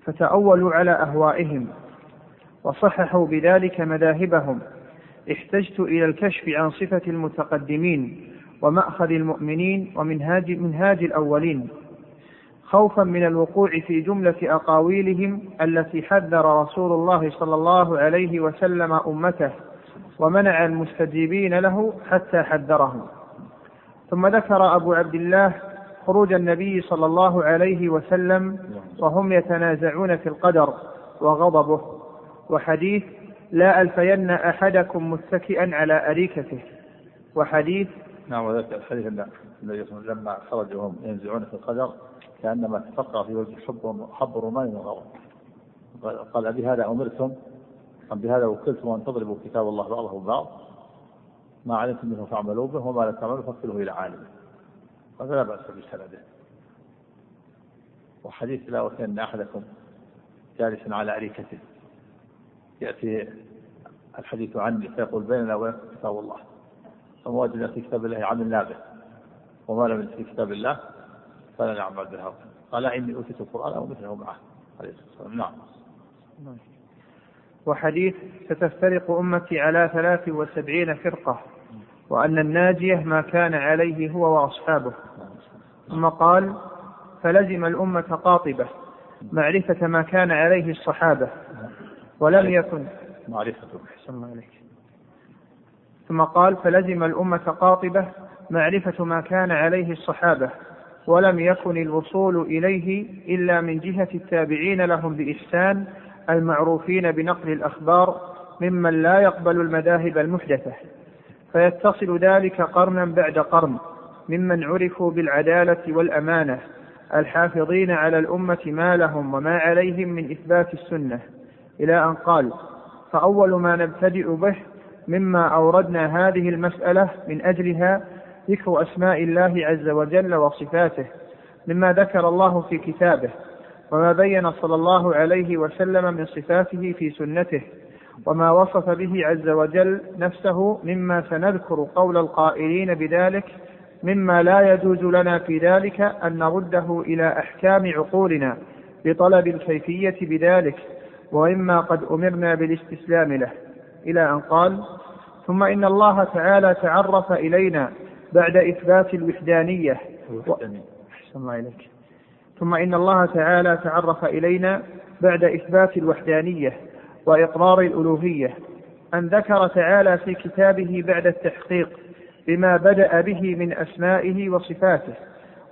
فتأولوا على أهوائهم وصححوا بذلك مذاهبهم احتجت إلى الكشف عن صفة المتقدمين ومأخذ المؤمنين ومنهاج منهاج الأولين خوفا من الوقوع في جملة أقاويلهم التي حذر رسول الله صلى الله عليه وسلم أمته ومنع المستجيبين له حتى حذرهم. ثم ذكر أبو عبد الله خروج النبي صلى الله عليه وسلم وهم يتنازعون في القدر وغضبه. وحديث لا ألفين أحدكم متكئا على أريكته. وحديث نعم وذلك الحديث وسلم لما خرجوا ينزعون في القدر كأنما تفقع في وجه حب حب الرمان من الغضب قال- أبي هذا أمرتم؟ أم بهذا وكلتم ان تضربوا كتاب الله بعضه ببعض؟ ما علمتم منه فاعملوا به وما لا تعملوا فاكلوه إلى عالمه. هذا لا بأس بسنده. وحديث لا وكان أحدكم جالس على أريكته. يأتي الحديث عني فيقول بيننا وبينكم كتاب الله. فما وجدنا في كتاب الله عملنا به وما لم في كتاب الله فلا نعمل به. قال إني أوتيت القرآن أو مثله معه. عليه الصلاة والسلام. نعم. وحديث ستفترق أمتي على ثلاث وسبعين فرقة وأن الناجية ما كان عليه هو وأصحابه. ثم قال فلزم الأمة قاطبة معرفة ما كان عليه الصحابة ولم يكن. معرفته أحسن عليك. ثم قال فلزم الأمة قاطبة معرفة ما كان عليه الصحابة ولم يكن الوصول إليه إلا من جهة التابعين لهم بإحسان المعروفين بنقل الأخبار ممن لا يقبل المذاهب المحدثة. فيتصل ذلك قرنا بعد قرن ممن عرفوا بالعدالة والأمانة الحافظين على الأمة ما لهم وما عليهم من إثبات السنة. إلى أن قال فأول ما نبتدئ به مما أوردنا هذه المسألة من أجلها ذكر أسماء الله عز وجل وصفاته مما ذكر الله في كتابه وما بين صلى الله عليه وسلم من صفاته في سنته وما وصف به عز وجل نفسه مما سنذكر قول القائلين بذلك مما لا يجوز لنا في ذلك أن نرده إلى أحكام عقولنا بطلب الكيفية بذلك وإما قد أمرنا بالاستسلام له. إلى أن قال ثم إن الله تعالى تعرف إلينا بعد إثبات الوحدانية. و... أحسن الله إليك. ثم إن الله تعالى تعرف إلينا بعد إثبات الوحدانية وإقرار الألوهية أن ذكر تعالى في كتابه بعد التحقيق بما بدأ به من أسمائه وصفاته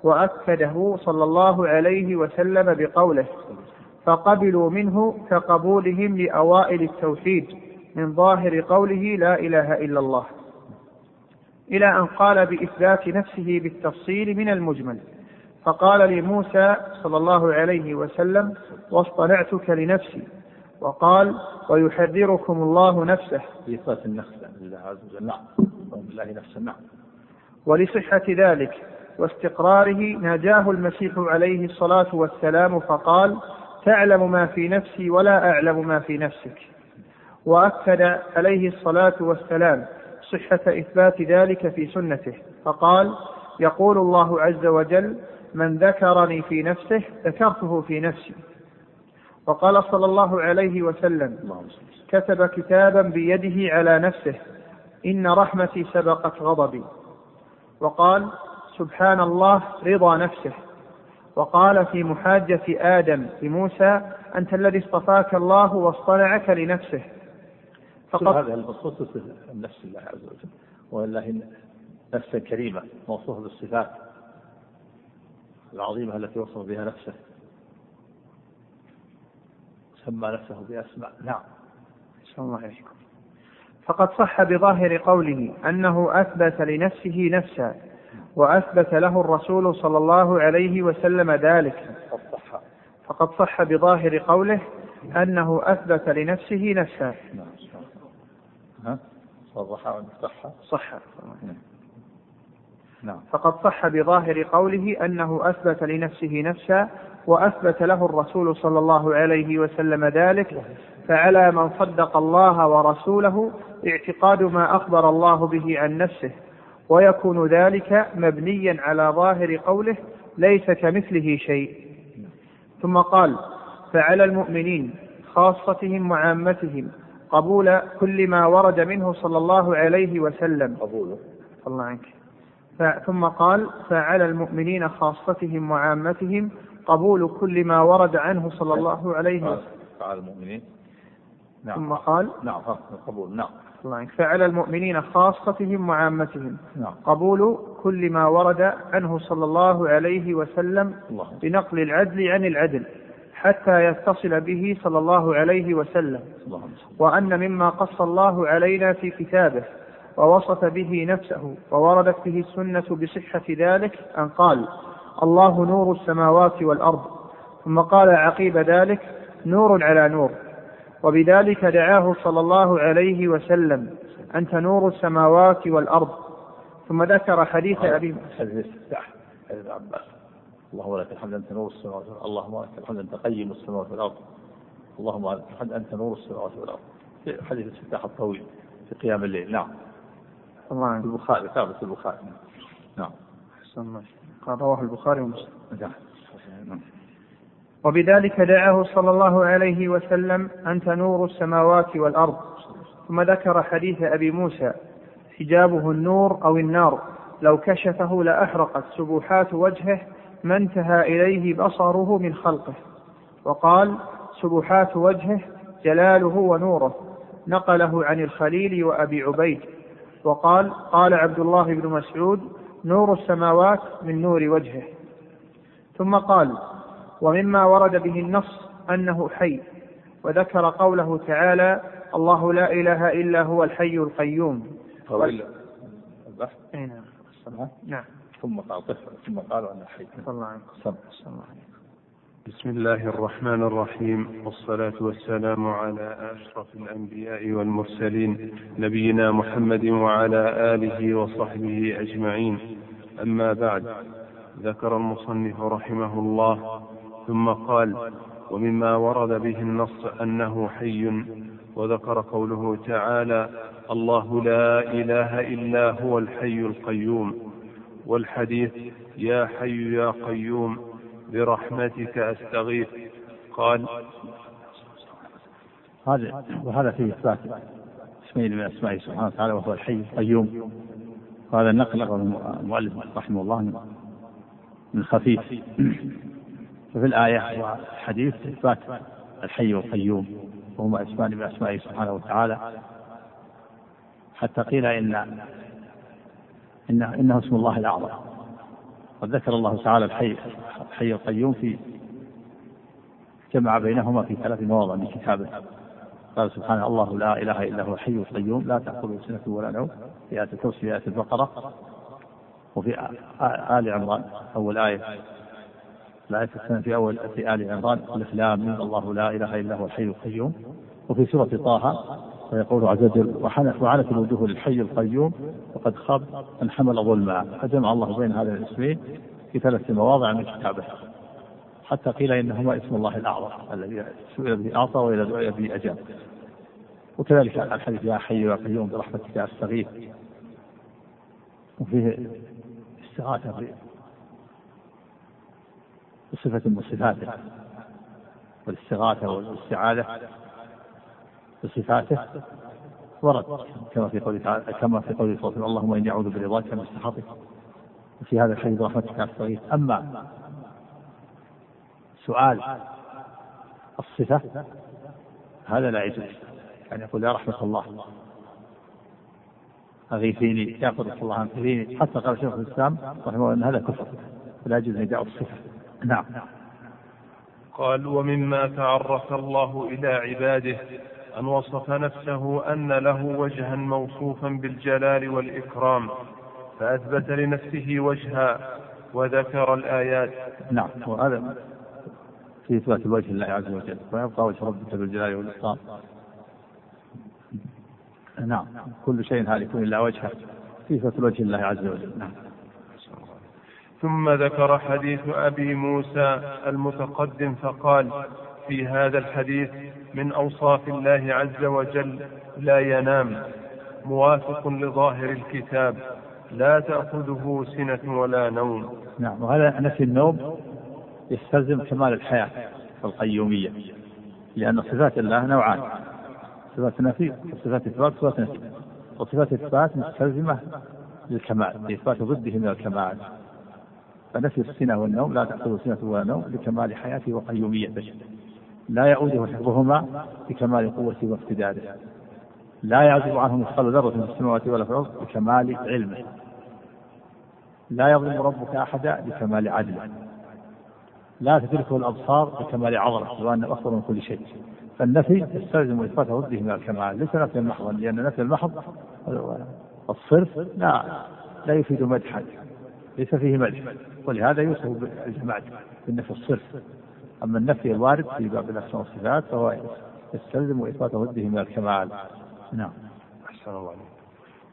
وأكده صلى الله عليه وسلم بقوله فقبلوا منه كقبولهم لأوائل التوحيد من ظاهر قوله لا إله إلا الله إلى أن قال بإثبات نفسه بالتفصيل من المجمل. فقال لموسى صلى الله عليه وسلم واصطنعتك لنفسي. وقال ويحذركم الله نفسه. في إثبات النفس لله عز وجل. نعم. بالله نفسا نعم. ولصحة ذلك واستقراره ناجاه المسيح عليه الصلاة والسلام فقال تعلم ما في نفسي ولا أعلم ما في نفسك. وأكد عليه الصلاة والسلام صحة إثبات ذلك في سنته. فقال يقول الله عز وجل من ذكرني في نفسه ذكرته في نفسي. وقال صلى الله عليه وسلم. كتب كتابا بيده على نفسه إن رحمتي سبقت غضبي. وقال سبحان الله رضا نفسه. وقال في محاجة آدم لموسى أنت الذي اصطفاك الله واصطنعك لنفسه. فقط هذه النصوص نفس الله عز وجل. ولله نفسا كريمة موصوفة بالصفات. العظيمة التي وصف بها نفسه. سمى نفسه بأسماء. نعم. الله عليكم. فقد صح بظاهر قوله أنه أثبت لنفسه نفسا وأثبت له الرسول صلى الله عليه وسلم ذلك. قد صح. فقد صح بظاهر قوله أنه أثبت لنفسه نفسا. نعم صرح وانفتح صح نعم. فقد صح بظاهر قوله أنه أثبت لنفسه نفسا وأثبت له الرسول صلى الله عليه وسلم ذلك فعلى من صدق الله ورسوله اعتقاد ما أخبر الله به عن نفسه ويكون ذلك مبنيا على ظاهر قوله ليس كمثله شيء. ثم قال فعلى المؤمنين خاصتهم وعامتهم قبول كل ما ورد منه صلى الله عليه وسلم. قبوله. الله عنك. ثم قال فعلى المؤمنين خاصتهم وعامتهم قبول كل ما ورد عنه صلى الله عليه وسلم. على المؤمنين. ثم نعم قال نعم ها، القبول نعم. الله فعلى المؤمنين خاصتهم وعامتهم نعم. قبول كل ما ورد عنه صلى الله عليه وسلم الله بنقل العدل عن العدل حتى يتصل به صلى الله عليه وسلم. اللهم صل وأن مما قص الله علينا في كتابه ووصف به نفسه ووردت به السنة بصحة ذلك أن قال الله نور السماوات والأرض. ثم قال عقيب ذلك نور على نور. وبذلك دعاه صلى الله عليه وسلم أنت نور السماوات والأرض. ثم ذكر حديث أبي حديث حديث عباس اللهم لك الحمد أنت نور السماوات اللهم لك الحمد أنت قيم السماوات والأرض. اللهم لك الحمد أنت نور السماوات والأرض. في حديث الاستفتاح الطويل في قيام الليل نعم. الله البخاري ثابت البخاري. نعم. أحسن الله. قال رواه البخاري ومسلم. نعم. نعم وبذلك دعاه صلى الله عليه وسلم أنت نور السماوات والأرض. ثم ذكر حديث أبي موسى حجابه النور أو النار. لو كشفه لأحرقت سبحات وجهه ما انتهى إليه بصره من خلقه. وقال سبحات وجهه جلاله ونوره. نقله عن الخليل وأبي عبيد. وقال قال عبد الله بن مسعود نور السماوات من نور وجهه. ثم قال ومما ورد به النص أنه حي وذكر قوله تعالى الله لا إله إلا هو الحي القيوم. طويل البحث أي نعم. نعم. ثم قال ثم قالوا أنه حي. صلى الله عليه. وسلم. بسم الله الرحمن الرحيم والصلاة والسلام على أشرف الأنبياء والمرسلين نبينا محمد وعلى آله وصحبه أجمعين. أما بعد ذكر المصنف رحمه الله ثم قال ومما ورد به النص أنه حي وذكر قوله تعالى الله لا إله إلا هو الحي القيوم. والحديث يا حي يا قيوم برحمتك أستغيث. قال هذا وهذا فيه إثبات. اسمين من اسمائه سبحانه وتعالى وهو الحي القيوم. وهذا النقل المؤلف رحمه الله من خفيف. ففي الآية والحديث إثبات الحي والقيوم. وهما اسمان من أسمائه سبحانه وتعالى. حتى قيل إن إن إنه اسم الله الأعظم. قد ذكر الله تعالى الحي الحي القيوم في جمع بينهما في ثلاث مواضع من كتابه. قال سبحانه الله لا إله إلا هو الحي القيوم لا تاخذه سنة ولا نوم في آية الكرسي في آية البقرة وفي آل عمران أول آية. الآية الثانية في أول في آل عمران ألف لام ميم الله لا إله إلا هو الحي القيوم. وفي سورة طه فيقول عز وجل وعنت الوجوه للحي القيوم وقد خاب من حمل ظلما. فجمع الله بين هذين الاسمين في ثلاث مواضع من كتابه. حتى قيل إنهما اسم الله الأعظم الذي سئل به أعطى واذا دعي به أجاب. وكذلك الحديث يا حي يا قيوم برحمتك أستغيث. وفيه استغاثة ب- بصفة من صفاته والاستغاثة والاستعاذة. بصفاته ورد كما في قوله تعالى كما في قوله صلى الله عليه وسلم اللهم إني أعوذ برضاك من سخطك. وفي هذا الحديث رحمتك استغيث أما سؤال الصفة هذا لا يجوز. يعني يقول يا رحمة الله أغيثيني يا قدرة الله أغيثيني حتى قال شيخ الإسلام رحمه الله أن هذا كفر فلا يجوز نداء الصفة. نعم. قال ومما تعرف الله إلى عباده أن وصف نفسه أن له وجها موصوفا بالجلال والإكرام فأثبت لنفسه وجها وذكر الآيات. نعم وهذا في إثبات الوجه لله عز وجل ويبقى وجه ربك بالجلال والإكرام. نعم كل شيء هالك إلا وجهه في إثبات الوجه لله عز وجل. نعم. ثم ذكر حديث أبي موسى المتقدم فقال في هذا الحديث من أوصاف الله عز وجل لا ينام موافق لظاهر الكتاب لا تأخذه سنة ولا نوم. نعم وهذا نفي النوم يستلزم كمال الحياة والقيومية لأن صفات الله نوعان صفات نفي وصفات إثبات وصفات نفي وصفات إثبات مستلزمة للكمال لإثبات ضده من الكمال. فنفي السنة والنوم لا تأخذ سنة ولا نوم لكمال حياته وقيوميته. لا يعوده حفظهما بكمال قوته واقتداره. لا يعزب عنه مثقال ذرة في السماوات ولا في الأرض بكمال علمه. لا يظلم ربك أحدا بكمال عدله. لا تدركه الأبصار بكمال عظمته وأنه أكبر من كل شيء. فالنفي يستلزم إثبات ضده من الكمال. ليس نفي محضا لأن نفي المحض الصرف لا لا يفيد مدحا ليس فيه مدح. ولهذا يوصف بالجماعة بالنفي الصرف. أما النفي الوارد في باب الأسماء والصفات فهو يستلزم إثبات ضده من الكمال. نعم. أحسن الله عليك.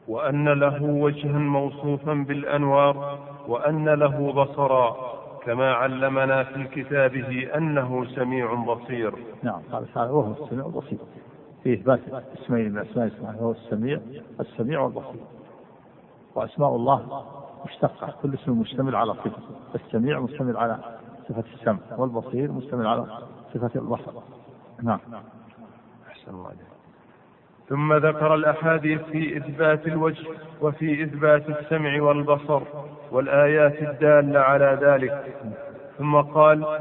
وأن له وجها موصوفا بالأنوار وأن له بصرا كما علمنا في كتابه أنه سميع بصير. نعم قال تعالى وهو السميع البصير. في إثبات اسمين من أسماء سبحانه هو السميع السميع والبصير وأسماء الله مشتقة كل اسم مشتمل على صفة السميع مشتمل على صفة السمع والبصير مشتمل على صفة البصر. نعم. أحسن الله عليك ثم ذكر الأحاديث في إثبات الوجه وفي إثبات السمع والبصر والآيات الدالة على ذلك. ثم قال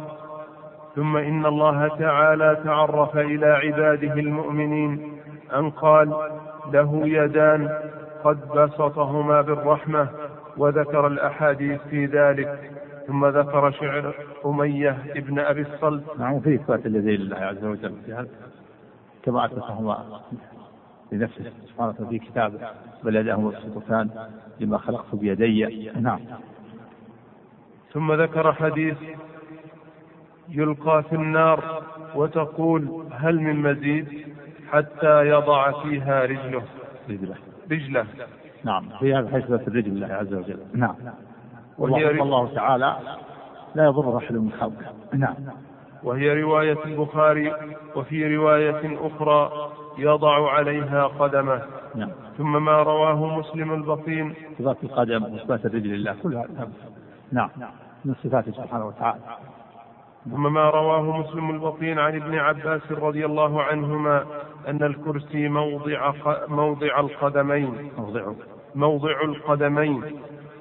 ثم إن الله تعالى تعرف إلى عباده المؤمنين أن قال له يدان قد بسطهما بالرحمة وذكر الأحاديث في ذلك. ثم ذكر شعر أمية ابن أبي الصلت. نعم في إثبات اليدين لله عز وجل في هذا. كما أثبتهما لنفسه سبحانه في كتابه. بل يداه مبسوطتان لما خلقت بيدي. نعم. ثم ذكر حديث يلقى في النار وتقول هل من مزيد حتى يضع فيها رجله؟ رجله. رجله. نعم في هذا حيث الرجل لله عز وجل. نعم. وهي والله الله تعالى لا يضر رحل من خلقه. نعم. وهي رواية البخاري وفي رواية أخرى يضع عليها قدمه. نعم. ثم ما رواه مسلم البطين صفات القدم وصفات الرجل لله كلها نعم. من صفاته سبحانه وتعالى. ثم ما رواه مسلم البطين عن ابن عباس رضي الله عنهما أن الكرسي موضع موضع القدمين. موضعه موضع القدمين.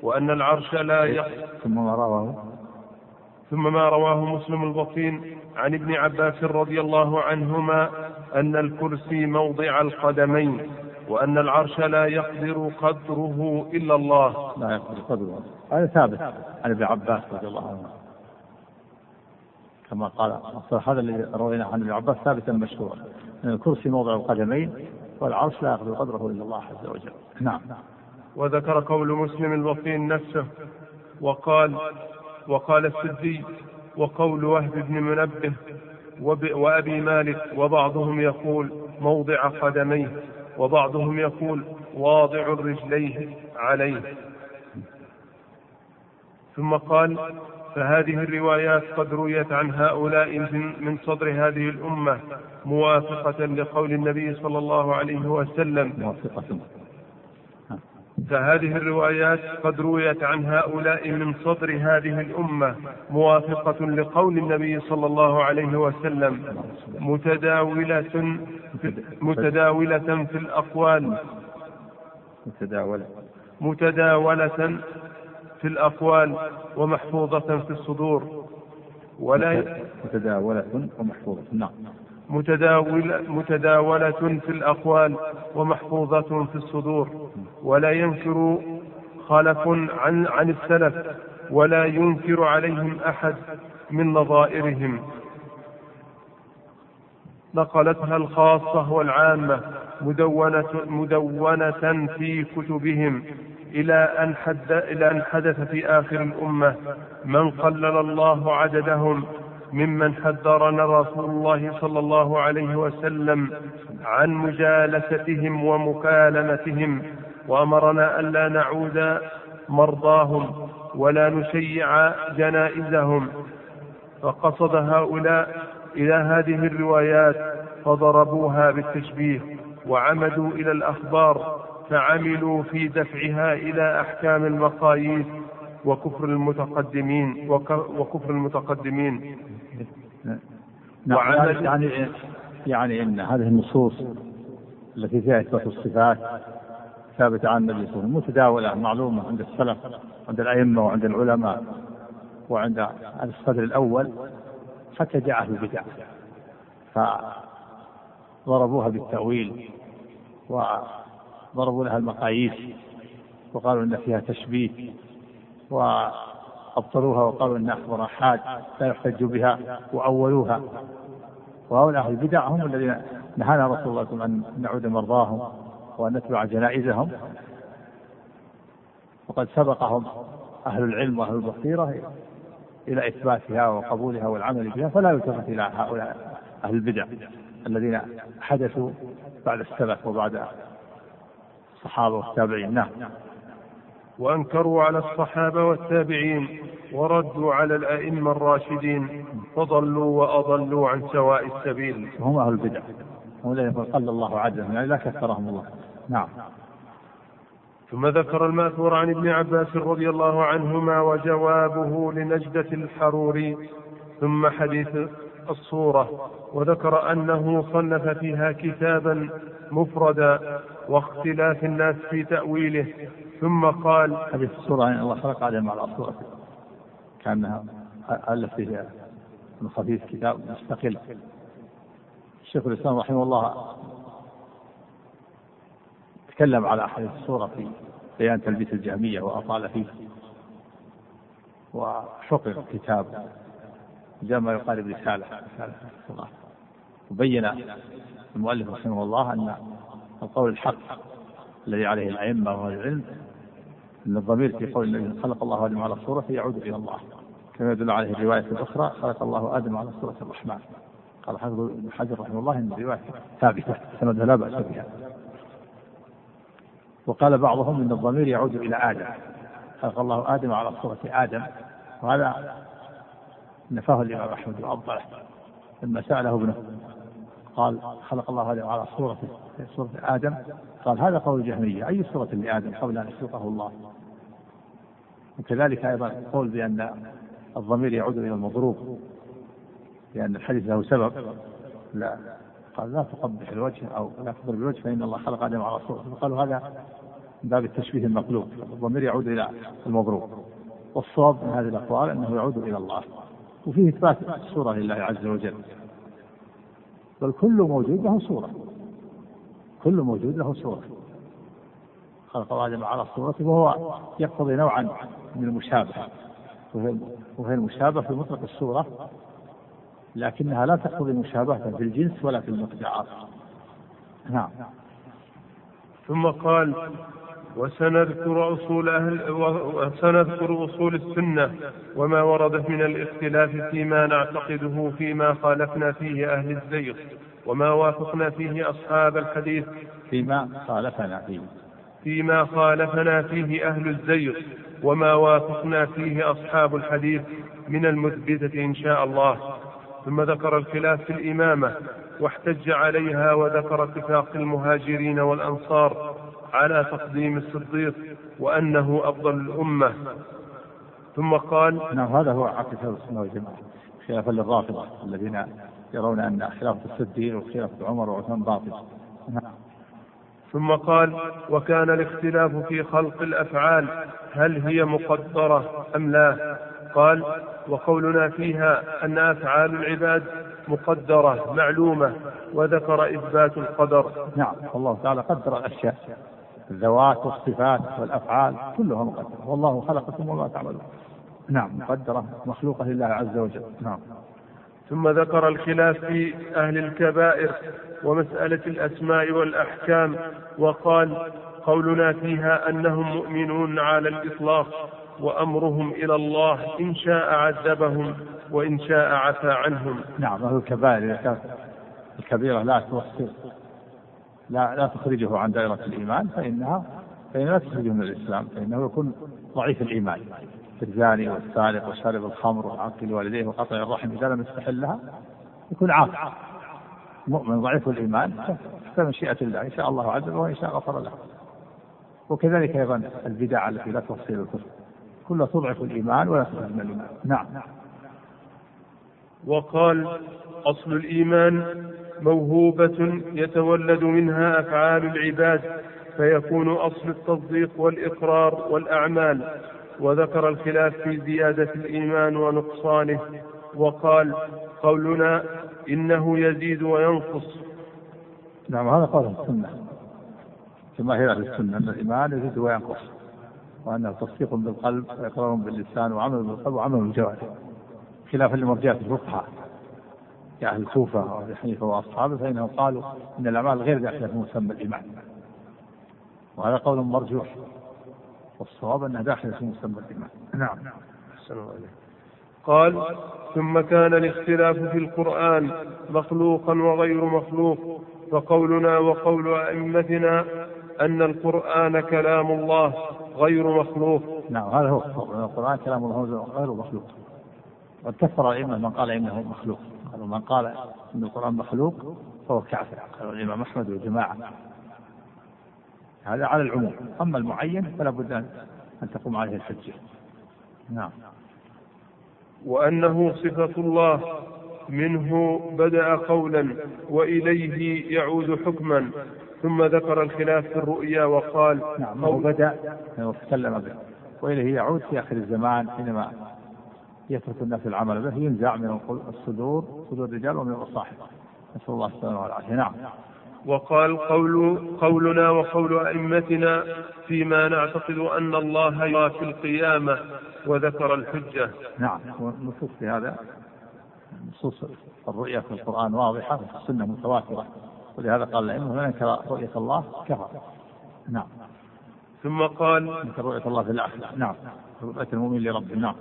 وأن العرش لا يق... ثم ما رواه؟ ثم ما رواه مسلم البطين عن ابن عباس رضي الله عنهما أن الكرسي موضع القدمين وأن العرش لا يقدر قدره إلا الله. لا يقدر قدره. هذا ثابت عن ابن عباس رضي الله عنه. كما قال هذا الذي رويناه عن ابن عباس ثابتا مشهورا. الكرسي موضع القدمين والعرش لا يقدر قدره إلا الله عز وجل. نعم. وذكر قول مسلم البطين نفسه وقال وقال السدي وقول وهب بن منبه وأبي مالك وبعضهم يقول موضع قدميه وبعضهم يقول واضع رجليه عليه. ثم قال فهذه الروايات قد رويت عن هؤلاء من من صدر هذه الأمة موافقة لقول النبي صلى الله عليه وسلم. موافقة. فهذه الروايات قد رويت عن هؤلاء من صدر هذه الأمة موافقة لقول النبي صلى الله عليه وسلم متداولة متداولة في الأقوال. متداولة. متداولة في الأقوال ومحفوظة في الصدور. ولا متداولة ومحفوظة. نعم. متداولة, متداولة في الأقوال ومحفوظة في الصدور ولا ينكر خلف عن عن السلف ولا ينكر عليهم أحد من نظائرهم. نقلتها الخاصة والعامة مدونة, مدونة في كتبهم إلى أن, حد إلى أن حدث في آخر الأمة من قلل الله عددهم ممن حذرنا رسول الله صلى الله عليه وسلم عن مجالستهم ومكالمتهم وأمرنا ألا نعود مرضاهم ولا نشيع جنائزهم. فقصد هؤلاء إلى هذه الروايات فضربوها بالتشبيه وعمدوا إلى الأخبار فعملوا في دفعها إلى أحكام المقاييس وكفر المتقدمين وكفر المتقدمين. وعمل يعني يعني إن هذه النصوص التي فيها إثبات الصفات ثابتة عن النبي صلى الله عليه وسلم متداولة معلومة عند السلف عند الأئمة وعند العلماء وعند الصدر الأول حتى جاء أهل البدع فضربوها بالتأويل وضربوا لها المقاييس وقالوا إن فيها تشبيه وأبطلوها وقالوا أخبار أحاد لا يحتج بها وأولوها. وهؤلاء أهل البدع هم الذين نهانا رسول الله صلى الله عليه وسلم أن نعود مرضاهم وأن نتبع جنائزهم. وقد سبقهم أهل العلم وأهل البصيرة إلى إثباتها وقبولها والعمل بها فلا يلتفت إلى هؤلاء أهل البدع الذين حدثوا بعد السلف وبعد الصحابة والتابعين. نعم. وأنكروا على الصحابة والتابعين وردوا على الأئمة الراشدين فضلوا وأضلوا عن سواء السبيل. هم أهل البدع. هم الذين قل الله عدهم يعني لا كثرهم الله. نعم. ثم ذكر المأثور عن ابن عباس رضي الله عنهما وجوابه لنجدة الحروري ثم حديث الصورة وذكر أنه صنف فيها كتابا مفردا واختلاف الناس في تأويله ثم قال حديث الصورة يعني الله خلق آدم على صورة كأنها ألف فيها من خفيف كتاب مستقل. الشيخ الإسلام رحمه الله تكلم على أحاديث الصورة في بيان تلبيس الجهمية وأطال فيه وحقق كتاب جاء ما يقارب رسالة رسالة. وبين المؤلف رحمه الله أن القول الحق الذي عليه الأئمة وأهل العلم أن الضمير في قول النبي خلق الله آدم على صورة يعود إلى الله. كما يدل عليه الرواية الأخرى خلق الله آدم على صورة الرحمن. قال حافظ ابن حجر رحمه الله أن الرواية ثابتة سندها لا بأس بها. وقال بعضهم أن الضمير يعود إلى آدم. خلق الله آدم على صورة آدم. وهذا نفاه الإمام أحمد وأبطله. لما سأله ابنه قال خلق الله آدم على صورته صورة آدم. قال هذا قول الجهمية. أي صورة لآدم قبل أن يخلقه الله؟ وكذلك أيضا القول بأن الضمير يعود إلى المضروب لأن الحديث له سبب. لا قال لا تقبح الوجه أو لا تضرب الوجه فإن الله خلق آدم على صورته فقالوا هذا باب التشبيه المقلوب. الضمير يعود إلى المضروب. والصواب من هذه الأقوال أنه يعود إلى الله. وفيه إثبات الصورة لله عز وجل. بل كل موجود له صورة كل موجود له صورة. خلق آدم على صورته وهو يقتضي نوعا من المشابهة. وهي المشابهة في مطلق الصورة لكنها لا تقتضي مشابهة في الجنس ولا في المقدار نعم. ثم قال وسنذكر أصول أهل وسنذكر أصول السنة وما وردت من الاختلاف فيما نعتقده فيما خالفنا فيه أهل الزيغ وما وافقنا فيه أصحاب الحديث فيما خالفنا فيه. فيما خالفنا فيه أهل الزيغ وما وافقنا فيه أصحاب الحديث من المثبتة إن شاء الله. ثم ذكر الخلاف في الإمامة واحتج عليها وذكر اتفاق المهاجرين والأنصار على تقديم الصديق وأنه أفضل الأمة. ثم قال نعم هذا هو عقيدة السنة والجماعة خلافا للرافضة الذين يرون أن خلافة الصديق وخلافة عمر وعثمان باطل. نعم. ثم قال وكان الاختلاف في خلق الأفعال هل هي مقدرة أم لا؟ قال وقولنا فيها أن أفعال العباد مقدرة معلومة وذكر إثبات القدر. نعم والله تعالى قدر الأشياء الذوات والصفات والأفعال كلها مقدرة والله خلقكم وما تعملون. نعم مقدرة مخلوقة لله عز وجل. نعم. ثم ذكر الخلاف في أهل الكبائر ومسألة الأسماء والأحكام وقال قولنا فيها أنهم مؤمنون على الإطلاق وأمرهم إلى الله إن شاء عذبهم وإن شاء عفى عنهم. نعم أهل الكبائر الكبيرة لا توصل لا لا تخرجه عن دائرة الإيمان فإنها فإنها لا تخرجه من الإسلام فإنه يكون ضعيف الإيمان. الزاني والسارق وشارب الخمر وعاقل والديه وقطع الرحم إذا لم يستحلها يكون عاقل. مؤمن ضعيف الإيمان فمشيئة الله إن شاء الله عذبه وإن شاء غفر له. وكذلك أيضا البدع التي لا توصل الكفر. كلها تضعف الإيمان ولا تخرج من الإيمان. نعم. وقال أصل الإيمان موهوبة يتولد منها أفعال العباد فيكون أصل التصديق والإقرار والأعمال. وذكر الخلاف في زيادة الإيمان ونقصانه وقال قولنا إنه يزيد وينقص. نعم هذا قول السنة. جماهير أهل السنة أن الإيمان يزيد وينقص وأنه تصديق بالقلب وإقرار باللسان وعمل بالقلب وعمل بالجوارح. خلافا لمرجئة الفقهاء. كأهل الكوفة وأبي حنيفة وأصحابه فإنهم قالوا إن الأعمال غير داخلة في مسمى الإيمان. وهذا قول مرجوح والصواب أنها داخلة في مسمى الإيمان. نعم. أحسن الله. قال ثم كان الاختلاف في القرآن مخلوقا وغير مخلوق فقولنا وقول أئمتنا أن القرآن كلام الله غير مخلوق. نعم هذا هو القرآن. كلام الله غير مخلوق. قد كفر الأئمة من قال إنه مخلوق. قالوا من قال إن القرآن مخلوق فهو كافر. قالوا الإمام أحمد وجماعة هذا على العموم. أما المعين فلا بد أن أن تقوم عليه الحجة. نعم. وأنه صفة الله. منه بدأ قولا وإليه يعود حكما. ثم ذكر الخلاف في الرؤيا وقال نعم هو بدأ وتكلم به. وإليه يعود في آخر الزمان حينما يترك الناس العمل به ينزع من الصدور صدور الرجال ومن الصاحب. نسأل الله السلامة والعافية. نعم. وقال قول قولنا وقول أئمتنا فيما نعتقد أن الله يرى في القيامة وذكر الحجة. نعم. والنصوص في هذا نصوص الرؤيا في القرآن واضحة وفي السنة متواترة. ولهذا قال الأئمة من أنكر رؤية الله كفر. نعم. ثم قال أنكر رؤية الله في الآخرة. نعم. رؤية المؤمن لربه. نعم.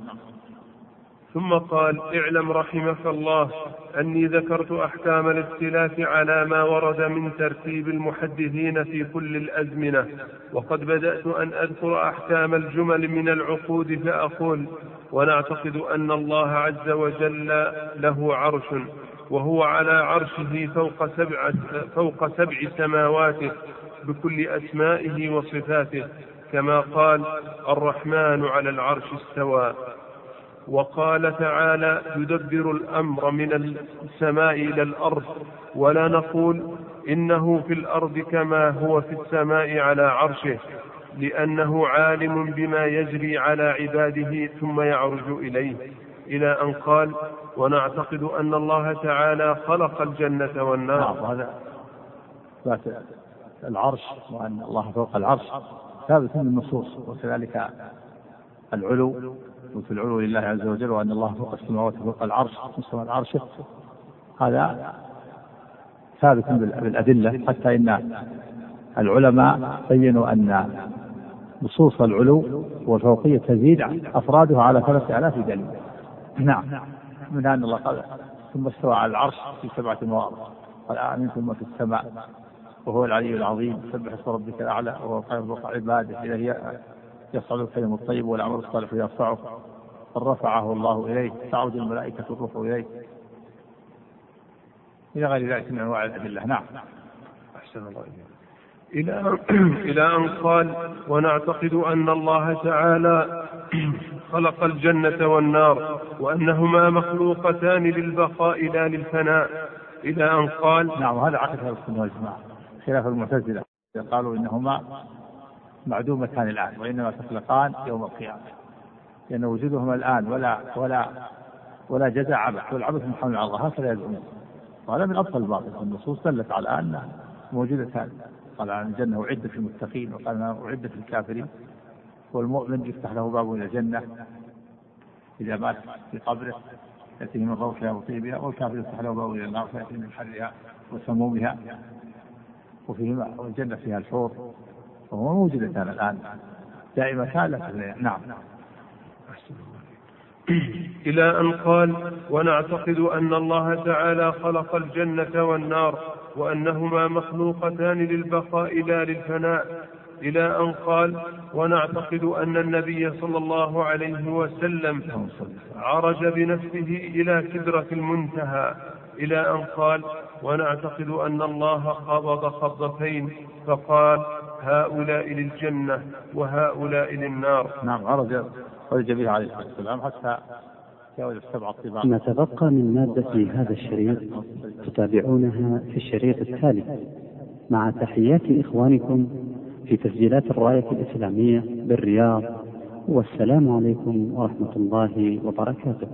ثم قال اعلم رحمك الله أني ذكرت أحكام الاختلاف على ما ورد من ترتيب المحدثين في كل الأزمنة وقد بدأت أن أذكر أحكام الجمل من العقود فأقول ونعتقد أن الله عز وجل له عرش وهو على عرشه فوق سبع فوق سبع سماوات بكل أسمائه وصفاته كما قال الرحمن على العرش استوى. وقال تعالى يدبر الأمر من السماء إلى الأرض ولا نقول إنه في الأرض كما هو في السماء على عرشه لأنه عالم بما يجري على عباده ثم يعرج إليه. إلى أن قال ونعتقد أن الله تعالى خلق الجنة نعم والنار وهذا ذات العرش وأن الله فوق العرش. ثابت من النصوص وكذلك العلو. وفي العلو لله عز وجل وأن الله فوق السماوات فوق العرش مستوى العرش. هذا ثابت بال- بالأدلة حتى إن العلماء بينوا أن نصوص العلو والفوقية تزيد أفرادها على ثلاثة آلاف دليل. نعم. من أن الله قال ثم استوى على العرش في سبعة مواضع قال آمنتم من في السماء وهو العلي العظيم سبح اسم ربك الأعلى وهو فوق عباده إليه يصعد الكلم الطيب والعمل الصالح يرفعه. بل رفعه الله إليه تعود الملائكة الروح إليه إلى غير ذلك من أنواع الأدلة. نعم. أحسن الله إليك. إلى إلى أن قال ونعتقد أن الله تعالى خلق الجنة والنار وأنهما مخلوقتان للبقاء لا للفناء. إلى أن قال نعم هذا عقد أهل السنة والجماعة خلاف المعتزلة. قالوا إنهما معدومتان الآن وإنما تخلقان يوم القيامة. لأن وجودهما الآن ولا ولا ولا جزاء عبث والعبث محمل على الله هكذا يزعمون. وهذا من أبطل الباطل النصوص دلت على أنها موجودتان قال عن الجنة أعدت للمتقين وقال أنها أعدت للكافرين. والمؤمن يفتح له باب إلى الجنة إذا مات في قبره يأتيه من روحها وطيبها والكافر يفتح له باب إلى النار فيأتيه من حرها وسمومها. وفيه والجنة فيها الحور. وهو موجودتان الآن. دائمتان لا نعم. إلى أن قال ونعتقد أن الله تعالى خلق الجنة والنار وأنهما مخلوقتان للبقاء لا للفناء. إلى أن قال ونعتقد أن النبي صلى الله عليه وسلم عرج بنفسه إلى سدرة المنتهى. إلى أن قال ونعتقد أن الله قبض قبضتين. فقال هؤلاء للجنة وهؤلاء للنار. نعم عرج عرج به عليه الصلاة والسلام حتى ما تبقى من مادة هذا الشريط تتابعونها في الشريط التالي. مع تحيات إخوانكم في تسجيلات الراية الإسلامية بالرياض والسلام عليكم ورحمة الله وبركاته.